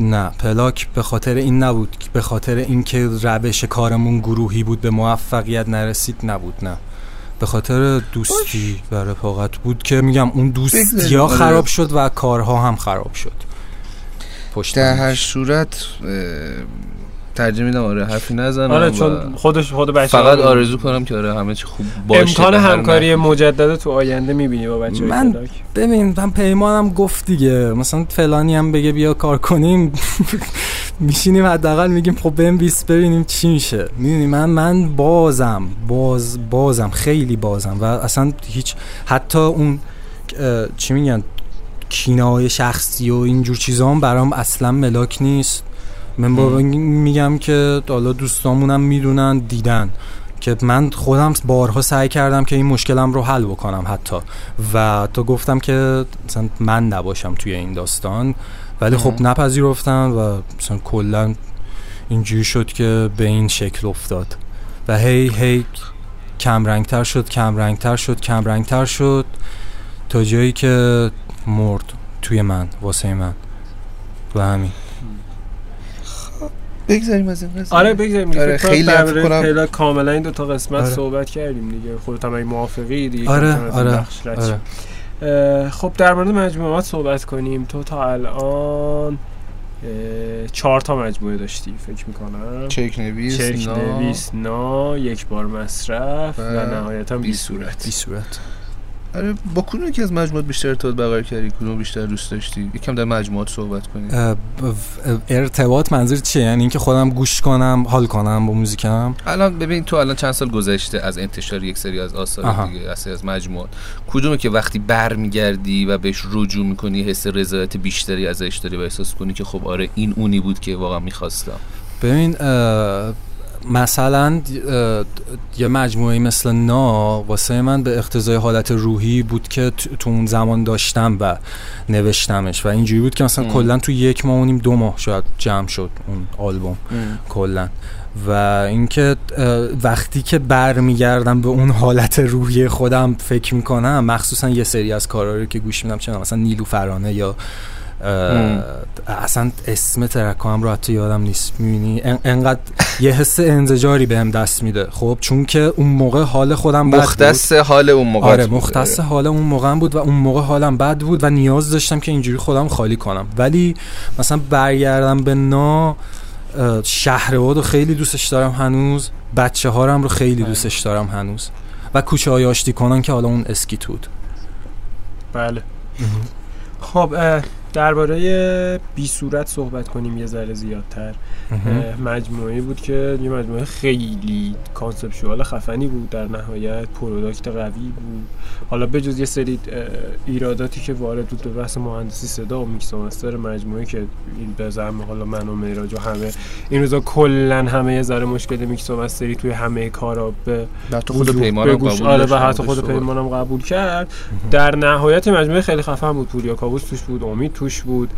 C: نه پلاک به خاطر این نبود به خاطر اینکه روش کارمون گروهی بود به موفقیت نرسید نبود نه. به خاطر دوستی و رفاقت بود که میگم اون دوستی ها خراب شد و کارها هم خراب شد.
B: پشت در هر صورت ترجمه میدم آره حرفی نزنم
A: آره چون خودش خود بچه
B: فقط آرزو کنم که آره همه چی خوب باشه
A: امکان همکاری مجدد تو آینده می‌بینی با بچه
C: من ببین من پیمانم گفت دیگه. مثلا فلانی هم بگه بیا کار کنیم [LAUGHS] میشینیم حداقل میگیم خب بریم بیس ببینیم چی میشه. می‌دونی من من بازم باز بازم خیلی بازم و اصلا هیچ حتی اون چی میگن کینای شخصی و اینجور چیزا هم برام اصلا ملاک نیست. من با میگم که حالا دوستامونم می‌دونن دیدن که من خودم بارها سعی کردم که این مشکلم رو حل بکنم حتی. و تو گفتم که مثلا من نباشم توی این داستان ولی خب نپذیرفتم و مثلا کلا اینجوری شد که به این شکل افتاد. و هی هی کم رنگتر شد کم رنگتر شد کم رنگتر شد تا جایی که مرد توی من واسه من. و همین.
B: بگذاریم از این قضیه
A: آره بگذاریم
B: آره خیلی
A: کنم. کاملا این دو تا قسمت آره. صحبت کردیم دیگه. خودت هم موافقی دیگه
C: آره آره,
A: آره. خب در مورد مجموعات صحبت کنیم. تو تا الان چهار تا مجموعه داشتی فکر می‌کنم.
B: چک نویس
A: چک نویس نا. یک بار مصرف و, و نهایتا بی صورت.
C: بی صورت.
B: آره با کدوم که از مجموعات بیشتر ارتباط برقرار کردی؟ کدوم بیشتر دوست داشتی؟ یکم در مجموعات صحبت کنیم
C: ارتباط منظور چیه؟ یعنی اینکه خودم گوش کنم حال کنم با موزیکم؟
B: الان ببین تو الان چند سال گذشته از انتشار یک سری از آثار دیگه از از مجموعات. کدومه که وقتی برمیگردی و بهش رجوع می‌کنی حس رضایت بیشتری ازش داری و احساس کنی که خب آره این اونی بود که واقعا می‌خواستم؟
C: ببین مثلا یه مجموعه مثل نا واسه من به اقتضای حالت روحی بود که تو اون زمان داشتم و نوشتمش و اینجوری بود که مثلا کلا تو یک ماه اونیم دو ماه شاید جمع شد اون آلبوم کلا. و اینکه وقتی که برمیگردم به اون حالت روحی خودم فکر می‌کنم مخصوصا یه سری از کارا رو که گوش میدم چه مثلا نیلو فرانه یا اصلا اسم ترک هم رو حتی یادم نیست. می‌بینی؟ انقدر یه حس انزجاری بهم دست میده. خب چون که اون موقع حال خودم بد
B: مختص حال اون موقع
C: آره مختص حال اون موقع بود و اون موقع حالم بد بود و نیاز داشتم که اینجوری خودم خالی کنم. ولی مثلا برگردم به نا شهرهاد رو خیلی دوستش دارم هنوز. بچه هارم رو خیلی دوستش دارم هنوز. و کوچه های آشتی کنن که حالا اون اسکیت بود
A: بله. خب درباره بی صورت صحبت کنیم یه ذره زیادتر. مجموعه بود که یه مجموعه خیلی conceptual خفنی بود. در نهایت product قوی بود. حالا بجز یه سری ایراداتی که وارد بود به بحث مهندسی صدا و mix master مجموعه که این به زعم حالا من و معراج و همه این روزا کلا همه یه ذره مشکل mix master ی توی همه کارا به
B: خود پیمانم قبول
A: آره حتی خود پیمانم قبول کرد. در نهایت مجموعه خیلی خفن بود. پوریا کاووس توش بود. امید توش بود.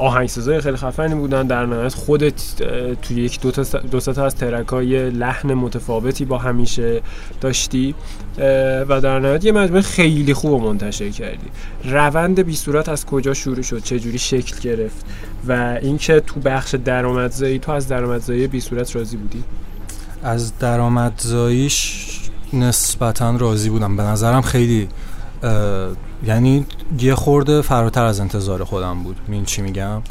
A: آهنگسازای خیلی خفنی بودن. در نهایت خودت توی یک دو تا دو تا از track ای لحن متفاوتی با همیشه داشتی. و در نهایت یه مجموعه خیلی خوب منتشر کردی. روند بی صورت از کجا شروع شد؟ چه جوری شکل گرفت؟ و اینکه تو بخش درآمدزایی تو از درآمدزایی بی صورت راضی بودی؟
C: از درآمدزاییش نسبتا راضی بودم. به نظرم خیلی یعنی یه خورده فراتر از انتظار خودم بود. این چی میگم؟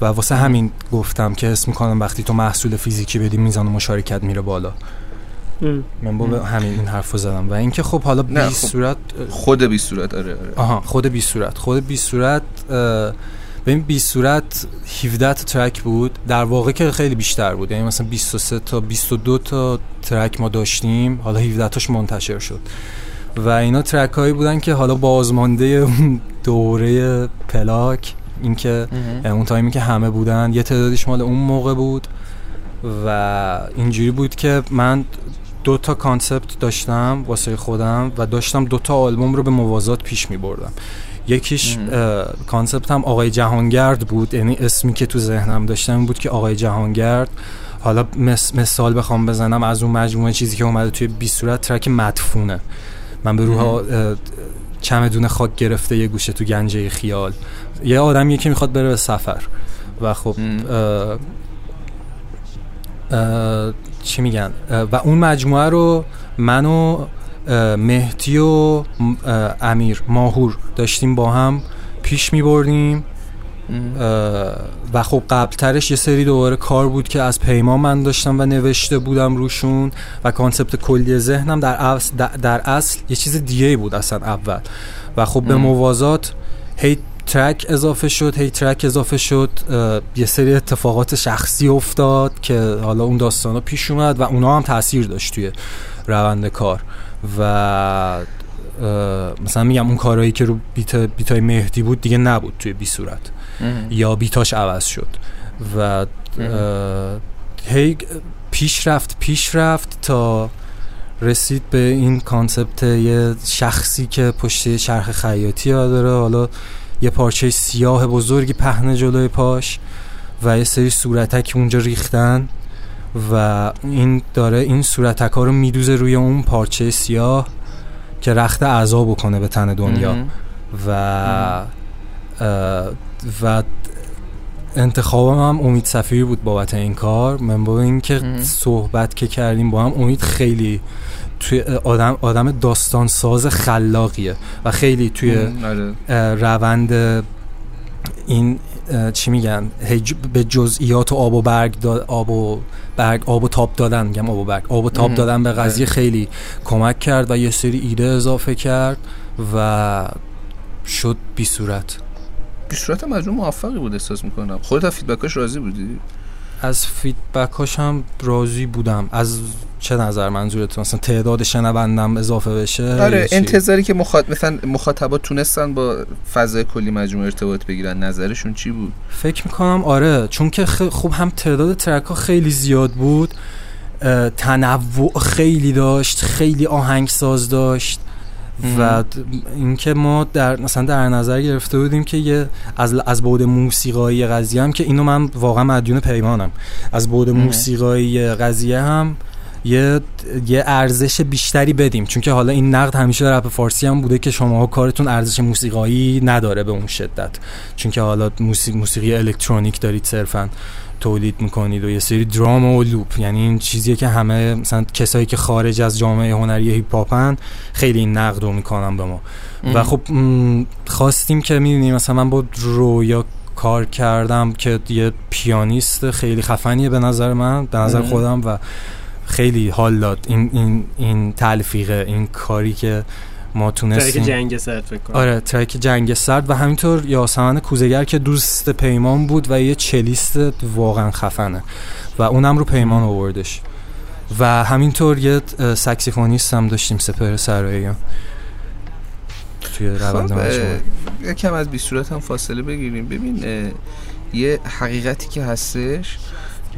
C: و واسه همین گفتم که اسم می‌کنم وقتی تو محصول فیزیکی بدی میزان مشارکت میره بالا. من با همین این حرف زدم. و اینکه خب حالا بی خب. صورت
B: خود بی صورت آره آره.
C: آها خود بی صورت. خود بی صورت ببین بی صورت 17 تا track بود. در واقع که خیلی بیشتر بود. یعنی مثلا 23 تا 22 تا track ما داشتیم. حالا 17 تاش منتشر شد. و اینا track هایی بودن که حالا بازمانده اون دوره پلاک اینکه اون تایمی که همه بودن یه تعدادیش مال اون موقع بود و اینجوری بود که من دو تا concept داشتم واسه خودم و داشتم دو تا آلبوم رو به موازات پیش می بردم. یکیش concept هم آقای جهانگرد بود یعنی اسمی که تو ذهنم داشتم بود که آقای جهانگرد. حالا مثال بخوام بزنم از اون مجموعه چیزی که اومده توی بی صورت ترک مدفونه. من به روح چمدون خاک گرفته یه گوشه تو گنجه خیال. یه آدم یکی می‌خواد بره به سفر. و خب چی میگن؟ و اون مجموعه رو من و مهدی و امیر ماهور داشتیم با هم پیش میبردیم. و خب قبلترش یه سری دوباره کار بود که از پیمان من داشتم و نوشته بودم روشون و کانسپت کلی ذهنم در اصل, در اصل یه چیز دیگه بود اصلا اول. و خب به موازات هی ترک اضافه شد هی ترک اضافه شد یه سری اتفاقات شخصی افتاد که حالا اون داستانا پیش اومد و اونا هم تاثیر داشت توی روند کار. و مثلا میگم اون کارهایی که رو بیت بیتای مهدی بود دیگه نبود توی بی صورت. یا بیتاش عوض شد و هی پیش رفت پیش رفت تا رسید به این کانسپت یه شخصی که پشت چرخ خیاطی ها داره. حالا یه پارچه سیاه بزرگی پهنه جلوی پاش و یه سری صورتک اونجا ریختن و این داره این صورتک ها رو میدوزه روی اون پارچه سیاه که رخت اعضا بکنه به تن دنیا. و و انتخابم هم امید سفیری بود بابت این کار. من با اینکه صحبت که کردیم با هم امید خیلی توی آدم آدم داستان ساز خلاقیه و خیلی توی آره. روند این چی میگن؟ به جزئیات و آب و برگ داد آب و برگ آب و تاب دادن میگم آب و برگ. آب و تاب دادن به قضیه آره. خیلی کمک کرد و یه سری ایده اضافه کرد و شد بی صورت
B: بی صورت مجموع موفقی بود احساس می‌کنم. خودت از فیدبکاش راضی بودی؟
C: از فیدبکاش هم راضی بودم. از چه نظر منظورت مثلا تعداد شنوندم اضافه بشه؟
B: آره انتظاری که مخاطب مثلا مخاطبا تونستن با فضای کلی مجموعه ارتباط بگیرن نظرشون چی بود؟
C: فکر می‌کنم آره چون که خوب هم تعداد ترک ها خیلی زیاد بود تنوع خیلی داشت خیلی آهنگساز داشت. و اینکه ما در مثلا در نظر گرفته بودیم که یه از از بعد موسیقایی قضیه هم که اینو من واقعا مدیون پیمانم. از بعد موسیقایی قضیه هم یه یه ارزش بیشتری بدیم. چون که حالا این نقد همیشه در رپ فارسی هم بوده که شما کارتون ارزش موسیقایی نداره به اون شدت. چون که حالا موسیقی, موسیقی الکترونیک دارید صرفا. تولید می‌کنید و یه سری درام و لوپ یعنی این چیزیه که همه مثلا کسایی که خارج از جامعه هنری هیپ هاپن خیلی این نقد رو می‌کنن به ما. و خب خواستیم که می‌دونیم مثلا من با رویا کار کردم که یه پیانیست خیلی خفنیه به نظر من به نظر خودم و خیلی حال داد. این این این تلفیقه این کاری که ما تونستیم.
A: ترک جنگ سرد فکر کنم.
C: آره ترک جنگ سرد و همینطور یاسمن کوزگر که دوست پیمان بود و یه چلیست واقعا خفنه و اونم رو پیمان آوردش. و همینطور یه سکسیفونیست هم داشتیم سپر سراییان توی روند
B: خب یکم از بی صورت هم فاصله بگیریم. ببین یه حقیقتی که هستش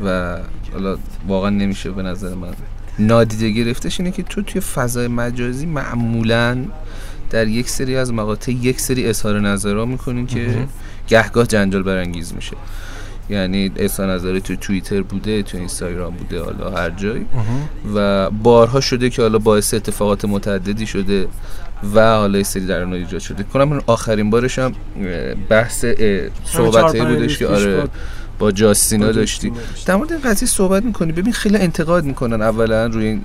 B: و حالا واقعا نمیشه به نظر من نادیده گرفتش اینه که تو توی فضای مجازی معمولا در یک سری از مقاطع یک سری اظهار نظرها می‌کنین که گهگاه جنجال برانگیز میشه. یعنی اظهار نظری تو توییتر بوده تو اینستاگرام بوده حالا هر جایی. و بارها شده که حالا باعث اتفاقات متعددی شده و حالا یه سری در ایجاد شده. کنم آخرین بارش هم بحث صحبت بودش که آره. با جاستینا
A: با
B: داشتی. در مورد این قضیه صحبت می‌کنی ببین خیلی انتقاد می‌کنن اولا روی این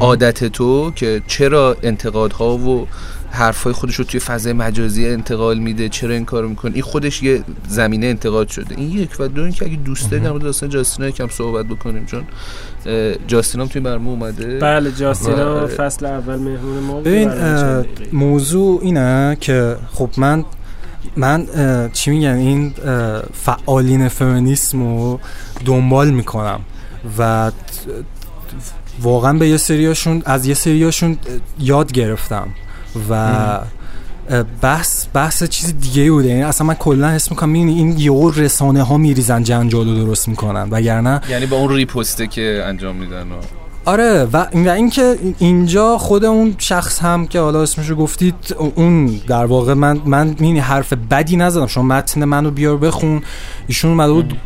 B: عادت تو که چرا انتقادها و حرفای خودش رو توی فضای مجازی انتقال میده چرا این کارو می‌کنه این خودش یه زمینه انتقاد شده این یک و دو اینکه اگه دوست داری در مورد داستان جاستینا یکم صحبت بکنیم چون جاستینا هم توی برنامه اومده
A: بله جاستینا. فصل اول مهمون ما.
C: ببین. موضوع اینه که خب من من چی میگن این فعالین فمینیسم رو دنبال می‌کنم و واقعا به یه سریاشون از یه سریاشون یاد گرفتم و بحث بحث چیز دیگه بوده. یعنی اصلا من کلا حس می‌کنم می‌بینی این یهو رسانه ها میریزن جنجال رو درست می‌کنن وگرنه
B: یعنی با اون ریپوسته که انجام میدن و
C: آره و و اینکه اینجا خود اون شخص هم که حالا اسمشو گفتید اون در واقع من من می‌بینی حرف بدی نزدم. شما متن منو بیار بخون. ایشون اومده بود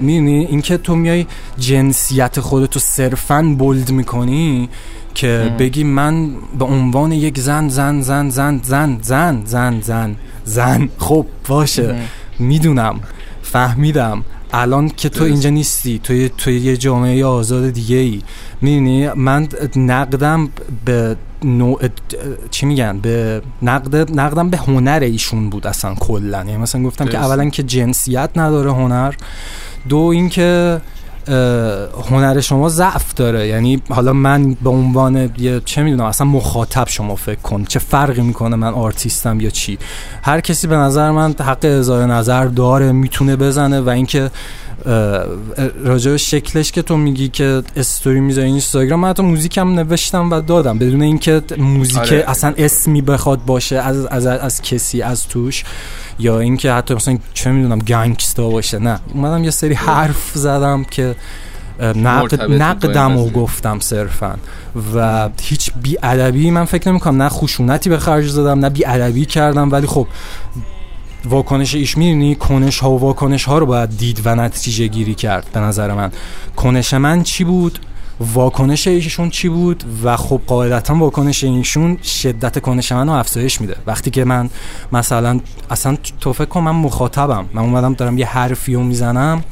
C: می‌دونی اینکه تو میای جنسیت خودتو صرفا بولد می‌کنی که بگی من به عنوان یک زن زن زن زن زن زن زن زن زن. خب باشه. می‌دونم فهمیدم. الان که تو. اینجا نیستی تو یه- تو یه جامعه آزاد دیگه ای می‌دونی من نقدم به نوع چی میگن؟ به نقد نقدم به هنر ایشون بود اصلا کلا. یعنی مثلا گفتم که
B: درست.
C: اولا که جنسیت نداره هنر. دو اینکه هنر شما ضعف داره. یعنی حالا من به عنوان یه چه می‌دونم اصلا مخاطب شما فکر کن. چه فرقی می‌کنه من آرتیستم یا چی؟ هر کسی به نظر من حق اظهار نظر داره می‌تونه بزنه و اینکه راجع به شکلش که تو میگی که استوری می‌ذاری اینستاگرام من حتی موزیکم نوشتم و دادم بدون اینکه موزیک
B: آره.
C: اصلا اسمی بخواد باشه از, از, از کسی از توش یا اینکه حتی مثلا چه می‌دونم گنگستا باشه نه اومدم یه سری حرف زدم که نقد نقدم
B: قضیه.
C: گفتم صرفا و هیچ بی من فکر نمی کنم نه خشونتی به خرج دادم نه بی کردم ولی خب واکنش ایش می‌دونی؟ کنش ها و واکنش ها رو باید دید و نتیجه گیری کرد به نظر من. کنش من چی بود؟ واکنش ایشون چی بود؟ و خب قاعدتا واکنش ایشون شدت کنش من رو افزایش میده. وقتی که من مثلا اصلا تو فکر کن من مخاطبم. من اومدم دارم یه حرفی رو می‌زنم.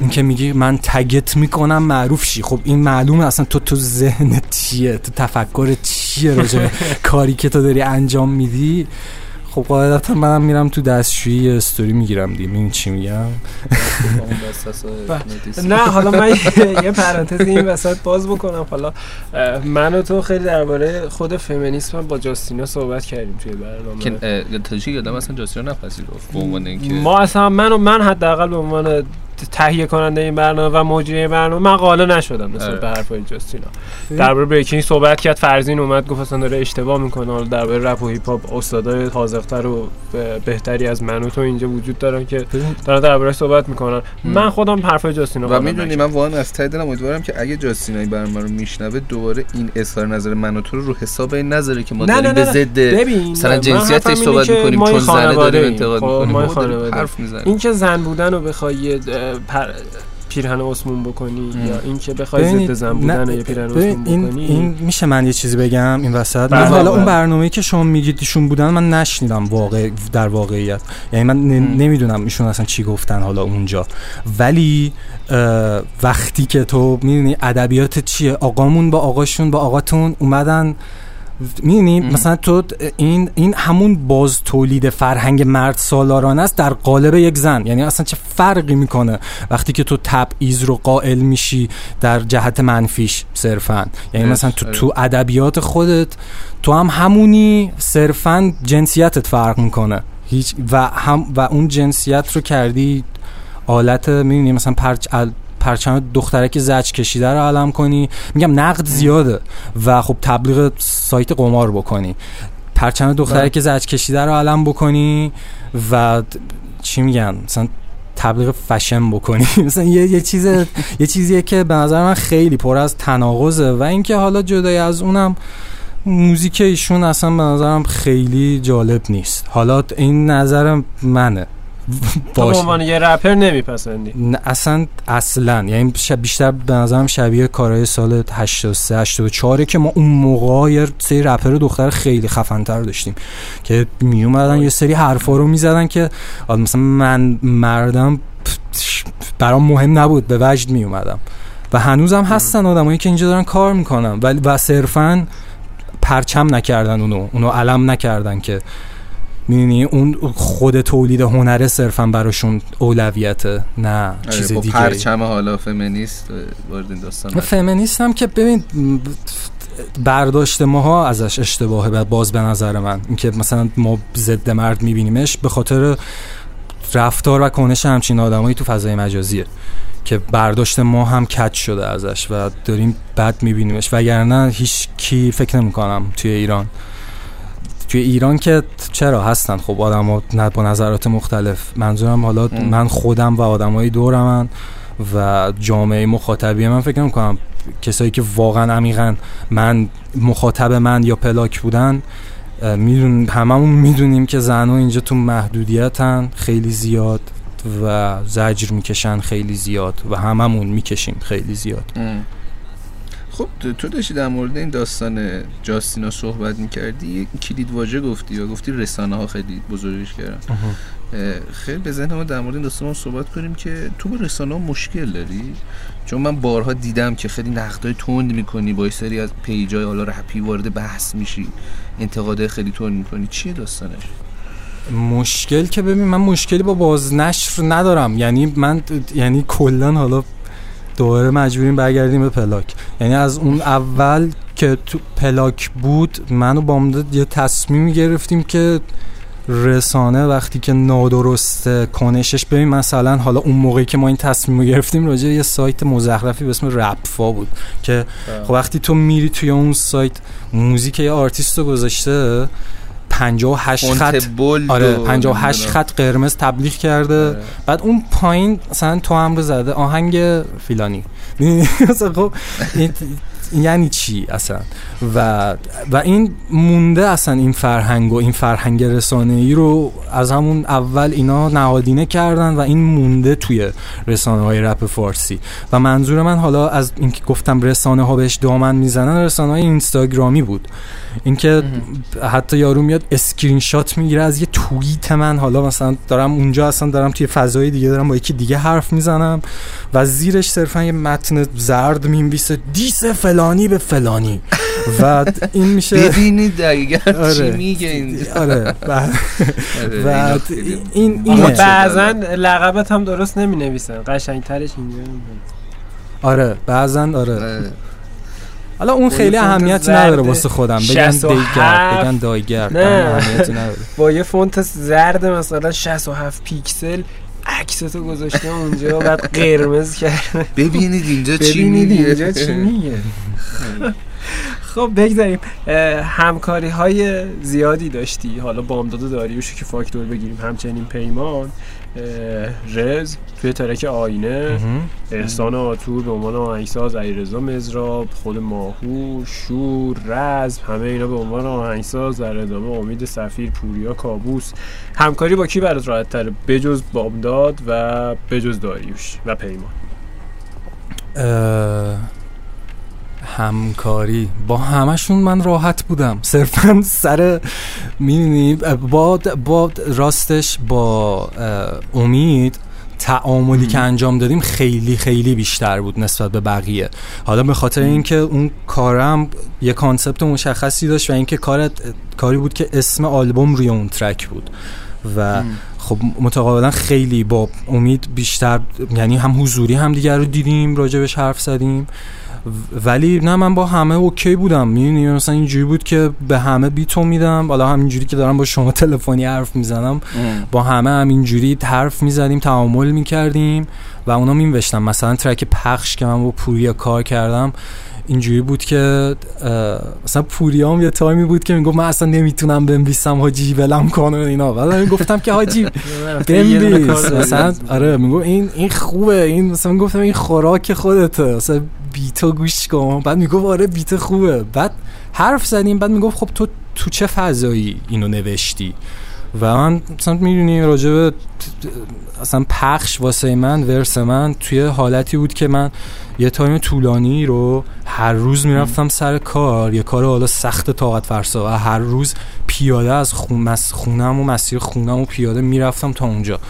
C: این که میگی من تگت می‌کنم معروف شی. خب این معلومه اصلا تو تو ذهنت چیه؟ تو تفکر چیه راجع [LAUGHS] کاری که تو داری انجام میدی؟ خب قاعدتا منم میرم تو دستشویی استوری می‌گیرم دیگه. می‌دونی چی میگم؟ [LAUGHS]
A: نه حالا من یه پرانتز این وسط باز بکنم. حالا من و تو خیلی درباره خود فمینیسم با جاستینا صحبت کردیم توی برنامه.
B: که تا چی یادم اصلا جاستینا نپذیرفت به عنوان اینکه
A: ما اصلا من و من حداقل به عنوان تهیه کننده این برنامه و مجری برنامه من قانع نشدم نسبت
B: آره.
A: به حرفای جاستینا درباره بریکینگ صحبت کرد فرزین اومد گفت اصلا داره اشتباه می‌کنه حالا درباره رپ و هیپ هاپ استادای حاضق‌تر و بهتری از من و تو اینجا وجود دارن که دارن درباره صحبت می‌کنن من خودم حرفای جاستینا
B: و می‌دونی. من واقعا از ته دلم امیدوارم که اگه جاستینا این برنامه رو میشنوه دوباره این اظهار نظر من و تو رو رو حساب این نظره که ما
A: نه،
B: داریم
A: نه،
B: به
A: نه.
B: ضد
A: ببین
B: مثلا جنسیتش صحبت می‌کنیم
A: ما
B: چون زنه داریم. انتقاد
A: خب،
B: می‌کنیم حرف می‌زنیم
A: این که زن بودن رو بخوای یه، اه، پر... پیرهن اسمون بکنی یا اینکه بخوای ضد زن بودن یه پیرهن اسمون
C: این,
A: بکنی.
C: این میشه من یه چیزی بگم این وسط.
A: بله،
C: من حالا
A: بله.
C: اون برنامه‌ای که شما میگید ایشون بودن من نشنیدم واقع در واقعیت. یعنی من نمی‌دونم ایشون اصلا چی گفتن حالا اونجا. ولی وقتی که تو می‌دونی ادبیات چیه؟ آقامون با آقاشون با آقاتون اومدن می‌دونی. مثلا تو این این همون باز تولید فرهنگ مرد سالاران است در قالب یک زن. یعنی اصلا چه فرقی می‌کنه وقتی که تو تبعیض رو قائل میشی در جهت منفیش صرفا؟ یعنی مثلا تو. تو ادبیات خودت تو هم همونی صرفا جنسیتت فرق می‌کنه. هیچ و هم و اون جنسیت رو کردی آلت می‌دونی؟ مثلا پرچ پرچم دخترک زج کشیده رو علم کنی. میگم نقد زیاده و خب تبلیغ سایت قمار بکنی. پرچم دخترک زج کشیده رو علم بکنی و چی میگن؟ مثلا تبلیغ فشن بکنی. [LAUGHS] مثلا یه, یه چیز یه چیزیه که به نظر من خیلی پر از تناقضه و اینکه حالا جدای از اونم موزیک ایشون اصلا به نظرم خیلی جالب نیست. حالا این نظر منه.
A: تو به
C: باشه.
A: عنوان یه رپر نمیپسندی.
C: اصلا اصلا. یعنی بیشتر به نظرم شبیه کارهای سال 83 84 که ما اون موقع یه سری رپر دختر خیلی خفن‌تر داشتیم. که می اومدن یه سری حرفا رو می‌زدن که مثلا من مردم برام مهم نبود به وجد می اومدم و هنوزم هستن آدمایی که اینجا دارن کار می‌کنن. ولی و صرفا پرچم نکردن اونو اونو علم نکردن که می‌دونی؟ اون خود تولید هنره صرفا براشون اولویته نه چیز
B: آره، با
C: دیگه
B: پرچم حالا فمینیست وارد این داستان.
C: فمینیست هم که ببین برداشت ماها ازش اشتباهه و باز به نظر من. اینکه مثلا ما ضد مرد میبینیمش به خاطر رفتار و کنش همچین آدمایی تو فضای مجازیه که برداشت ما هم کج شده ازش و داریم بد میبینیمش. وگرنه هیچ کی فکر نمی کنم توی ایران توی ایران که چرا هستن خب آدم نه با نظرات مختلف منظورم حالا
B: ام.
C: من خودم و آدمای دورمن و جامعه مخاطبی من فکر کنم کسایی که واقعا عمیقا من مخاطب من یا پلاک بودن میدون هممون می‌دونیم که زنها اینجا تو محدودیتن خیلی زیاد و زجر می‌کشن خیلی زیاد و هممون می‌کشیم خیلی زیاد
B: ام. خب تو- داشتی در مورد این داستان جاستینا صحبت می‌کردی یک کلید واژه گفتی و گفتی رسانه ها خیلی بزرگش کردن. خیلی به ذهن ما در مورد این داستان صحبت کنیم که تو با رسانه ها مشکل داری؟ چون من بارها دیدم که خیلی نقدای تند می‌کنی با سری از پیجای حالا رپی وارد بحث میشی انتقادای خیلی تند می‌کنی. چیه داستانش؟
C: مشکل که ببین من مشکلی با بازنشر ندارم. یعنی من یعنی کلا حالا دوباره مجبوریم برگردیم به پلاک. یعنی از اون اول که تو پلاک بود من و بامداد یه تصمیمی گرفتیم که رسانه وقتی که نادرست کنشش ببین مثلا حالا اون موقعی که ما این تصمیم رو گرفتیم راجع به یه سایت مزخرفی به اسم رپفا بود که خب وقتی تو میری توی اون سایت موزیک یه آرتیست رو گذاشته 58 خط آره
B: و
C: 58
B: نمی‌دونم.
C: خط قرمز تبلیغ کرده
B: آره.
C: بعد اون پایین مثلا تو هم رو زده آهنگ فیلانی؟ [LAUGHS] مثلا خب یعنی چی اصلا؟ و و این مونده اصلا این فرهنگ و این فرهنگ رسانه ای رو از همون اول اینا نهادینه کردن و این مونده توی رسانه های رپ فارسی. و منظور من حالا از اینکه گفتم رسانه ها بهش دامن می‌زنن رسانه های اینستاگرامی بود. اینکه حتی یارو میاد اسکرین شات می‌گیره از یه توییت من. حالا مثلا دارم اونجا اصلا دارم توی فضای دیگه دارم با یکی دیگه حرف می‌زنم و زیرش صرفا یه متن زرد می‌نویسه. diss فلانی به فلانی. و این میشه
B: ببینید دقیقا چی
C: آره.
B: میگه این
C: آره و, [LAUGHS]
B: آره،
C: و این اینه
A: بعضا لقبت هم درست نمی نویسن قشنگترش اینجا
C: آره بعضا آره.
B: آره.
C: حالا اون
A: با
C: خیلی اهمیتی نداره واسه خودم. بگن
A: 67
C: دیگر بگن دایگر.
A: نه.
C: اهمیتی نداره. [LAUGHS]
A: با یه فونت زرد مثلا 67 پیکسل عکستو گذاشته اونجا بعد قرمز کرده
B: ببینید اینجا چی
A: ببینید
B: میگه.
A: اینجا چی میگه. خب بگذاریم. همکاری های زیادی داشتی. حالا بامداد و داریوش که فاکتور بگیریم همچنین پیمان. رز توی ترک آینه. احسان آتور به عنوان آهنگساز علیرضا مزراب خود ماهور شور رزم همه اینا به عنوان آهنگساز در ادامه امید سفیر پوریا کابوس. همکاری با کی برات راحت تره بجز بامداد و بجز داریوش و پیمان.
C: اه، همکاری. با همشون من راحت بودم. صرفا سر می‌دونی با, با راستش با امید تعاملی که انجام دادیم خیلی خیلی بیشتر بود نسبت به بقیه. حالا به خاطر اینکه اون کارم یه concept مشخصی داشت و اینکه کارت کاری بود که اسم آلبوم روی اون ترک بود. و خب متقابلا خیلی با امید بیشتر یعنی هم حضوری هم دیگر رو دیدیم راجبش حرف زدیم. ولی نه من با همه اوکی بودم. می‌دونی مثلا اینجوری بود که به همه بیتو میدم. حالا همینجوری که دارم با شما [LAUGHS] تلفنی حرف می‌زنم با همه همینجوری حرف می‌زدیم تعامل می‌کردیم و اونا مینوشتم مثلا ترک پخش که من با پوریا کار کردم اینجوری بود که مثلا پوریام یه تایمی بود که می‌گفت من اصلا نمی‌تونم بنویسم حاجی ولم کن و اینا. بعد من گفتم که حاجی [LAUGHS] بنویس. مثلا آره میگو این این خوبه. این مثلا گفتم این خوراک خودته. مثلا بیتو گوش کن. بعد می‌گفت آره بیت خوبه. بعد حرف زدیم. بعد می‌گفت خب تو تو چه فضایی اینو نوشتی؟ و من مثلا می‌دونی راجبه اصلا پخش واسه من ورس من توی حالتی بود که من یه تایم طولانی رو هر روز می‌رفتم سر کار. یه کار حالا سخت طاقت فرسا و هر روز پیاده از خون خونم و مسیر خونم و پیاده می‌رفتم تا اونجا.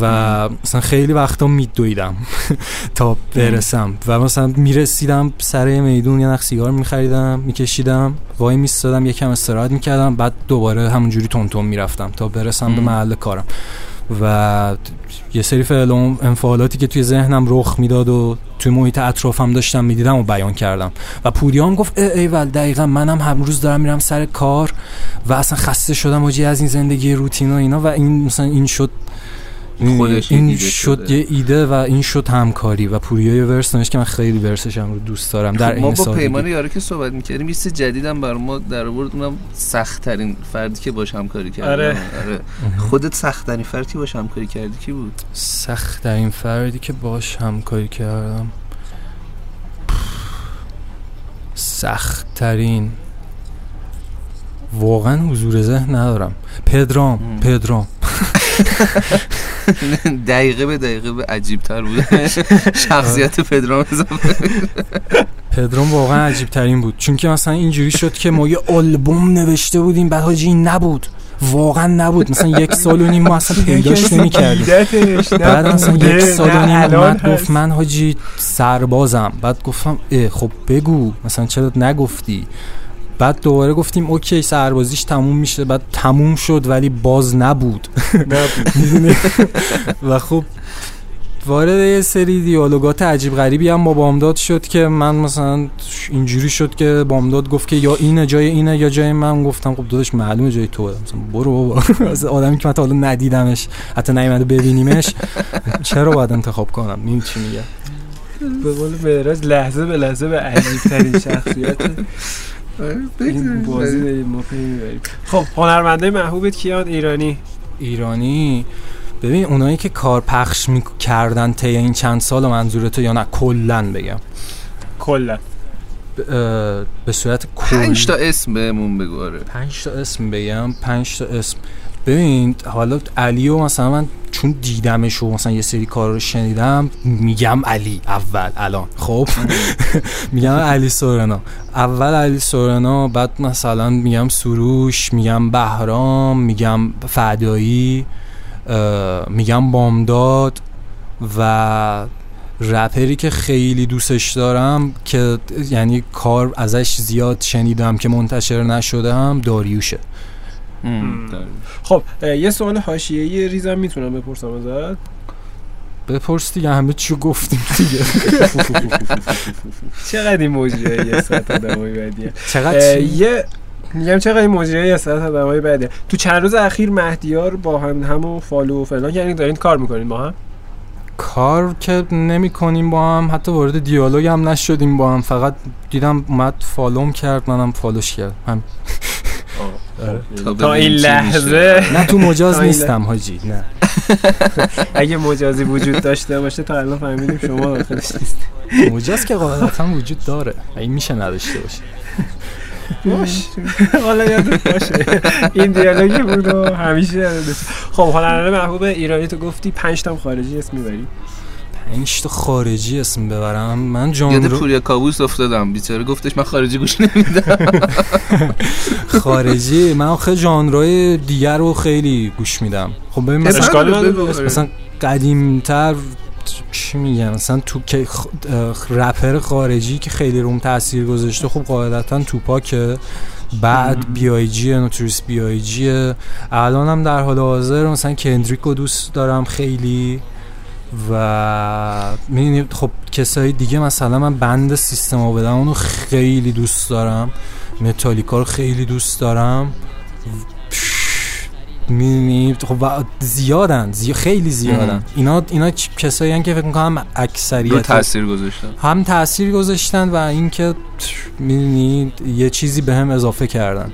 C: و مثلا خیلی وقتا میدویدم [LAUGHS] تا برسم. و مثلا می‌رسیدم سر میدون یه نخ سیگار میخریدم میکشیدم وای میستادم یکم استراحت می‌کردم بعد دوباره همونجوری تون می‌رفتم تا برسم به. محل کارم. و یه سری فعل و انفعالاتی که توی ذهنم رخ می‌داد و توی محیط اطرافم داشتم می‌دیدم و بیان کردم. و پوریام گفت ای ایول دقیقا منم هر روز دارم میرم سر کار و اصلا خسته شدم وجی از این زندگی روتین و اینا. و این مثلا این شد
B: خودش
C: این شد
B: شده.
C: یه ایده و این شد همکاری و پوریا یه ورس نوشت که من خیلی ورسشم رو دوست دارم در
B: خب ما
C: این
B: با
C: سادگی
B: پیمان یاره که صحبت می‌کردیم یه جدیدم بر ما در آورد اونم سخت ترین فردی که باش همکاری کردی
A: آره.
B: آره. خودت سخت ترین فردی که باش همکاری کردی کی بود
C: سخت این فردی که باش همکاری کردم سخت ترین واقعا حضور ذهن ندارم پدرام
B: مم.
C: پدرام [LAUGHS] [LAUGHS]
B: دقیقه به دقیقه به عجیب تر بود [LAUGHS] شخصیت پدرام
C: پدرام واقعا عجیب ترین بود. چون که مثلا اینجوری شد که ما یه آلبوم نوشته بودیم بعد حاجی این نبود. واقعا نبود. مثلا یک سال و نیم ما اصلا پیداش [LAUGHS] نمی‌کردیم بعد مثلا یک سال و نیم اومد گفت من حاجی سربازم. بعد گفتم اه خب بگو. مثلا چرا نگفتی؟ بعد دوباره گفتیم اوکی سربازیش تموم میشه بعد تموم شد ولی باز نبود؟ [LAUGHS] و خب وارد یه سری دیالوگات عجیب غریبی هم با بامداد شد که من مثلا اینجوری شد که بامداد گفت که یا اینه جای اینه یا جای من. گفتم خب داداش معلومه جای توه. مثلا برو بابا. [LAUGHS] از آدمی که من تا حالا ندیدمش حتی نیومده ببینیمش. چرا باید انتخاب کنم؟ این چی میگه.
A: به قول لحظه به لحظه به عجیب ترین شخصیت این بازی داریم ما پی می‌بریم خب هنرمنده محبوبت کیان ایرانی؟
C: ایرانی؟ ببین اونایی که کار پخش می‌کردن طی این چند سال منظورته یا نه کلا بگم.
A: کلا.
C: به صورت کل
B: پنج تا اسم بهمون بگو آره.
C: پنج تا اسم بگم. پنج تا اسم. ببین حالا علی و مثلا من چون دیدمش و مثلا یه سری کار رو شنیدم میگم علی اول الان. خب؟ [LAUGHS] میگم علی سورنا. اول علی سورنا بعد مثلا میگم سروش میگم بهرام میگم فدایی میگم بامداد و رپری که خیلی دوستش دارم که یعنی کار ازش زیاد شنیدم که منتشر نشده هم داریوشه.
A: خب یه سوال حاشیه‌ای ریزم می‌تونم بپرسم ازت؟
C: بپرس دیگه همه چی گفتیم دیگه. [LAUGHS]
A: چقدر این مجریه یه ساعت آدمای بدیه
C: چقدر؟
A: یه میگم چقدر این مجریه یه ساعت آدمای بدیه تو چند روز اخیر مهدیار با هم همو follow و فلان یعنی دارین کار می‌کنین با هم؟
C: کار که نمی کنیم با هم حتی وارد دیالوگ هم نشدیم با هم. فقط دیدم اومد follow م کرد منم follow ش کرد. هم
B: تا
A: تا این لحظه.
C: نه تو مجاز. نیستم حاجی نه. [LAUGHS]
A: اگه مجازی وجود داشته باشه تا الان فهمیدیم شما داخلش نیست
C: مجاز که قاعدتا وجود داره. این میشه نداشته باشه.
A: باش. حالا یادت باشه. این دیالوگی بود و همیشه. خب حالا محبوب ایرانی تو گفتی پنج تام خارجی اسم می‌بری.
C: اینش تو خارجی اسم ببرم. من جان
B: یاد
C: رو
B: پوریا کابوس افتادم. بیچاره گفتش من خارجی گوش نمیدم. [LAUGHS]
C: خارجی؟ من آخه ژانرهای دیگر رو خیلی گوش میدم. خب ببین مثلا. مثلا قدیمتر چی میگم مثلا تو که رپر خارجی که خیلی روم تاثیر گذاشته خب قاعدتا Tupac ه. بعد بی آی جی نوتریس بی آی جی الانم در حال حاضر مثلا Kendrick رو دوست دارم خیلی. و می‌بینی خب کسای دیگه مثلا من band System of a Down اونو خیلی دوست دارم. متالیکا رو خیلی دوست دارم. می‌دونی خب زیادن زی... خیلی زیادن. اینا اینا کسایی هن که فکر می‌کنم
B: رو
C: اکثریت
B: تاثیر گذاشتم
C: هم تاثیر گذاشتن و اینکه می‌دونی یه چیزی به هم اضافه کردن.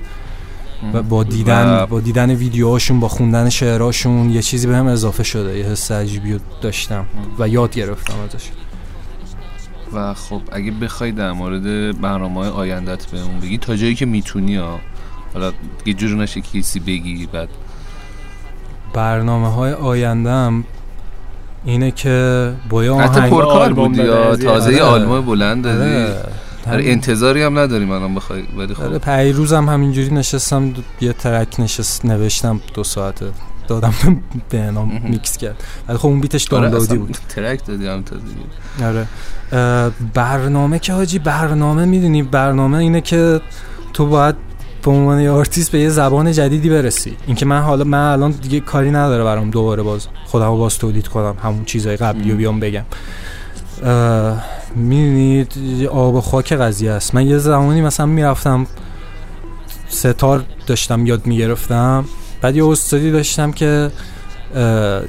C: و با دیدن
B: و-
C: با دیدن ویدیوهاشون با خوندن شعرهاشون یه چیزی به هم اضافه شده. یه حس عجیبی رو داشتم و یاد گرفتم ازش.
B: و خب اگه بخوای در مورد برنامه های آیندت بهمون بگی تا جایی که می‌تونی ها. حالا یه جور نشه کیسی بگی بعد.
C: برنامه های آیندهم اینه که با یه
B: حتی
C: آهنگ
B: پرکار بودی
A: از یه-
B: تازه یه
C: آره.
B: آلبوم بلند دادی.
C: آره.
B: آره، انتظاری هم نداریم الان بخوای ولی
C: آره
B: خب
C: پیروزم همینجوری نشستم یه track نشست نوشتم دو ساعته دادم به [LAUGHS]
B: مهم.
C: میکس کرد. ولی خب اون beat ش
B: آره،
C: دانلودی بود.
B: track دادی هم
C: آره. برنامه که حاجی برنامه می‌دونی برنامه اینه که تو باید به عنوان یه آرتیست به یه زبان جدیدی برسی. اینکه من حالا من الان دیگه کاری نداره برام دوباره باز خودم باز تولید کنم همون چیزای قبلی. بیام بگم. می‌دونید آب و خاک قضیه است. من یه زمانی مثلا می‌رفتم ستار داشتم یاد می‌گرفتم. بعد یه استادی داشتم که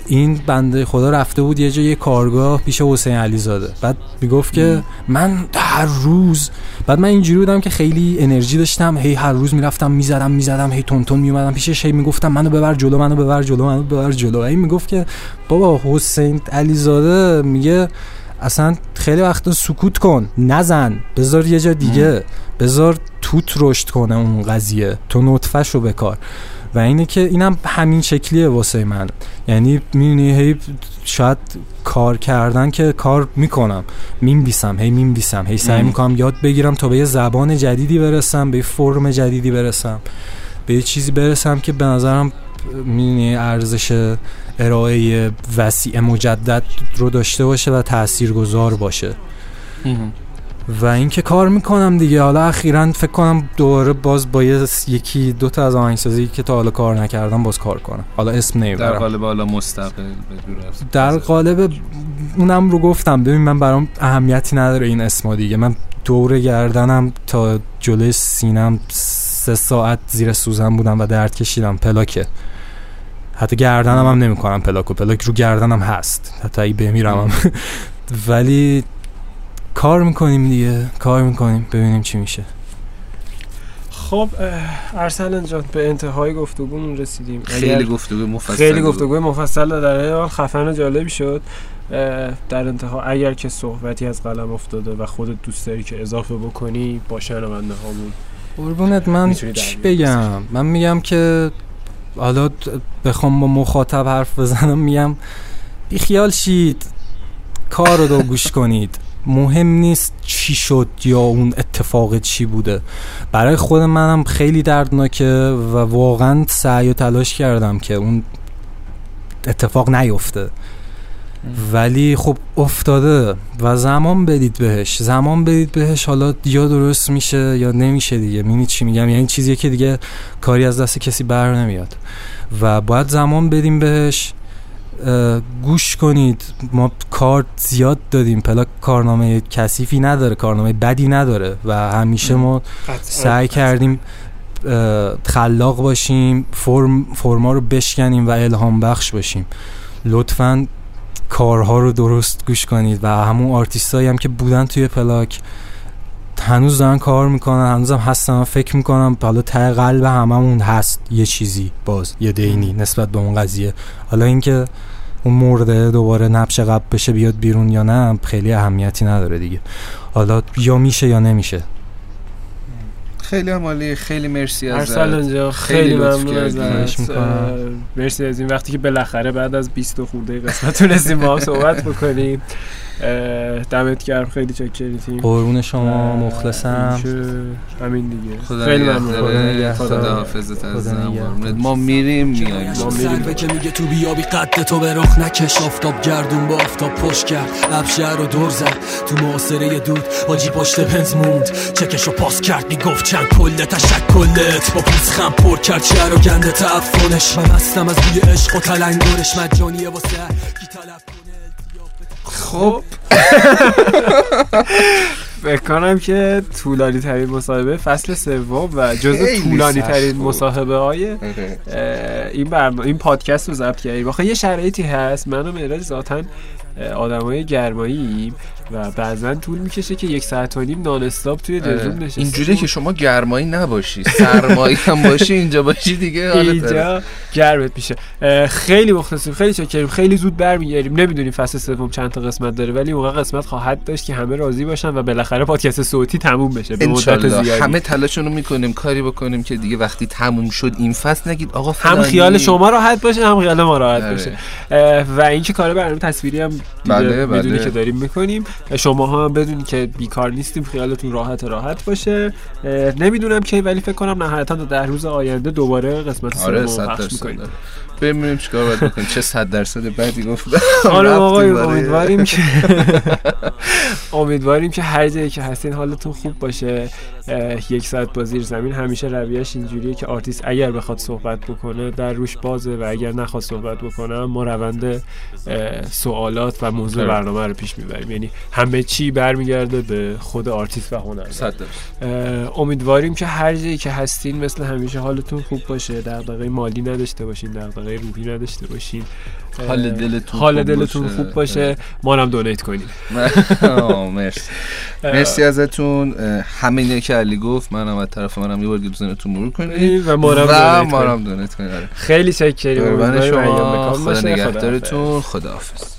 C: این بنده خدا رفته بود یه جا یه کارگاه پیش حسین علیزاده. بعد می‌گفت که من هر روز بعد من اینجوری بودم که خیلی انرژی داشتم. هی هر روز می‌رفتم می‌زدم می‌زدم هی تون تون میومدم پیشش هی می‌گفتم منو ببر جلو منو ببر جلو منو ببر جلو. هی می‌گفت که بابا حسین علیزاده میگه اصلا خیلی وقتا سکوت کن نزن. بذار یه جا دیگه. بذار توت رشد کنه اون قضیه. تو نطفش رو بکار. و اینه که اینم همین شکلیه واسه من. یعنی می‌دونی هی شاید کار کردن که کار می‌کنم. می‌نویسم هی می‌نویسم هی سعی. می‌کنم یاد بگیرم تا به یه زبان جدیدی برسم به یه فرم جدیدی برسم به یه چیزی برسم که به نظرم می‌دونی ارزش ارائه وسیع مجدد رو داشته باشه و تاثیرگذار باشه. و اینکه کار می‌کنم دیگه. حالا اخیرا فکر کنم دوباره باز با یکی دو تا از آهنگسازی که تا حالا کار نکردم باز کار کنم. حالا اسم
B: در
C: نمی‌برم
B: قالب حالا مستقل
C: در قالب اونم رو گفتم. ببین من برام اهمیتی نداره این اسما دیگه. من دور گردنم تا جلوی سینم سه ساعت زیر سوزن بودم و درد کشیدم. پلاکه. حتی گردنم هم نمی کنم پلاکو. پلاک رو گردنم هست. حتی ای بمیرم هم. [LAUGHS] ولی کار می‌کنیم دیگه. کار می‌کنیم. ببینیم چی میشه.
A: خب ارسلان جان به انتهای گفتگومون رسیدیم.
B: خیلی گفتگو مفصل
A: خیلی
B: بود.
A: گفتگوی مفصل در این حال خفن و جالبی شد. در انتها اگر که صحبتی از قلم افتاده و خودت دوست داری که اضافه بکنی با شنونده هامون
C: قربونت من چی بگم؟ من میگم که حالا بخوام با مخاطب حرف بزنم میگم بیخیال شید. کار رو گوش کنید. مهم نیست چی شد یا اون اتفاق چی بوده. برای خود منم خیلی دردناکه و واقعا سعی و تلاش کردم که اون اتفاق نیفته. ولی خب افتاده و زمان بدید بهش. زمان بدید بهش حالا یا درست میشه یا نمیشه دیگه. می‌بینی چی میگم؟ یعنی چیزیه که دیگه کاری از دست کسی بر نمیاد. و باید زمان بدیم بهش. گوش کنید. ما کار زیاد دادیم. پلاک کارنامه کثیفی نداره کارنامه بدی نداره و همیشه ما سعی کردیم خلاق باشیم فرم فرما رو بشکنیم و الهام بخش باشیم. لطفا کارها رو درست گوش کنید و همون آرتیستایی هم که بودن توی پلاک هنوز دارن کار می‌کنن هنوزم هستن من فکر می‌کنم حالا ته قلب هممون هست یه چیزی باز یه دینی نسبت به اون قضیه. حالا اینکه اون مرده دوباره نبش قبل بشه بیاد بیرون یا نه خیلی اهمیتی نداره دیگه. حالا یا میشه یا نمیشه.
B: خیلی هم عالی خیلی مرسی از
A: ارسلان جان خیلی ممنون. ازت. مرسی از این وقتی که بالاخره بعد از 20 خورده قسمت تونستیم با هم صحبت بکنیم. دمت گرم خیلی چاکریم
C: قربون شما مخلصم.
A: همین دیگه.
B: خدا
A: خیلی. ممنون.
B: خدا حافظت. قربونت. ما میریم میایم
A: ما میریم.
C: که میگه تو بیابی قد تو به رخ نکش. آفتاب گردون با آفتاب پشت کرد. ابشهر رو دور زد. تو معاصره دود حاجی پشت بنز موند. چکش رو پاس کرد می‌گفت چند کله. تشکلت با پیز خم پر کرد. شهر و گنده تعفنش. من هستم از بوی عشق و تلنگرش. مجانیه واسه کی طلب کنه.
A: خب. فکر کنم که طولانی ترین مصاحبه فصل سوم و جزو طولانی ترین. مصاحبه های
B: آره.
A: این برنامه این پادکست رو ضبط کردیم. آخه یه شرایطی هست. من و معراج ذاتا آدمای گرماییم. و بعضا طول می‌کشه که یک ساعت و نیم نان استاپ توی دلزوم
B: آره.
A: نشستیم
B: اینجوری که شما گرمایی نباشی سرمایی هم باشی اینجا باشی دیگه.
A: اینجا گرمت میشه خیلی مختصیم خیلی چاکریم خیلی زود برمیگردیم نمی‌دونیم فصل سوم چند تا قسمت داره ولی اون قسمت خواهد داشت که همه راضی باشن و بالاخره پادکست صوتی تموم بشه به مدت زیادی
B: همه تلاشون رو می‌کنیم کاری بکنیم که دیگه وقتی تموم شد این فصل نگید آقا
A: هم. خیال شما راحت باشه هم خیال ما راحت
B: آره.
A: باشه و اینکه کار برنامه تصویری هم
B: بله، بله.
A: می‌دونی که داریم می‌کنیم شما ها هم بدونید که بیکار نیستیم خیالتون راحت راحت باشه. نمی‌دونم کی ولی فکر کنم نهایتا تا در روز آینده دوباره قسمت
B: آره
A: پخش می‌کنیم.
B: ببینیم چیکار باید بکنیم. چه صد درصد بعدی گفتم [LAUGHS]
A: آره آقای امیدواریم که [LAUGHS] امیدواریم که هر جایی که هستین حالتون خوب باشه. یک ساعت با زیر زمین. همیشه رویش اینجوریه که آرتیست اگر بخواد صحبت بکنه در روش بازه و اگر نخواد صحبت بکنه ما روند سوالات و موضوع. برنامه رو پیش می‌بریم. یعنی همه چی برمیگرده به خود آرتیست و هنر. امیدواریم که هر جایی که هستین مثل همیشه حالتون خوب باشه. دغدغه مالی نداشته باشین دغدغه روحی نداشته باشین.
B: حال دلتون
A: حال دلتون. خوب باشه. ما هم دونیت کنیم. [LAUGHS]
B: مرسی. مرسی ازتون. اینه که علی گفت. منم از طرف منم یه بار بزنتون مرور کنید.
A: و ما هم دونیت
B: کنید آره.
A: خیلی بکام
B: خدا. نگهدارتون. خداحافظ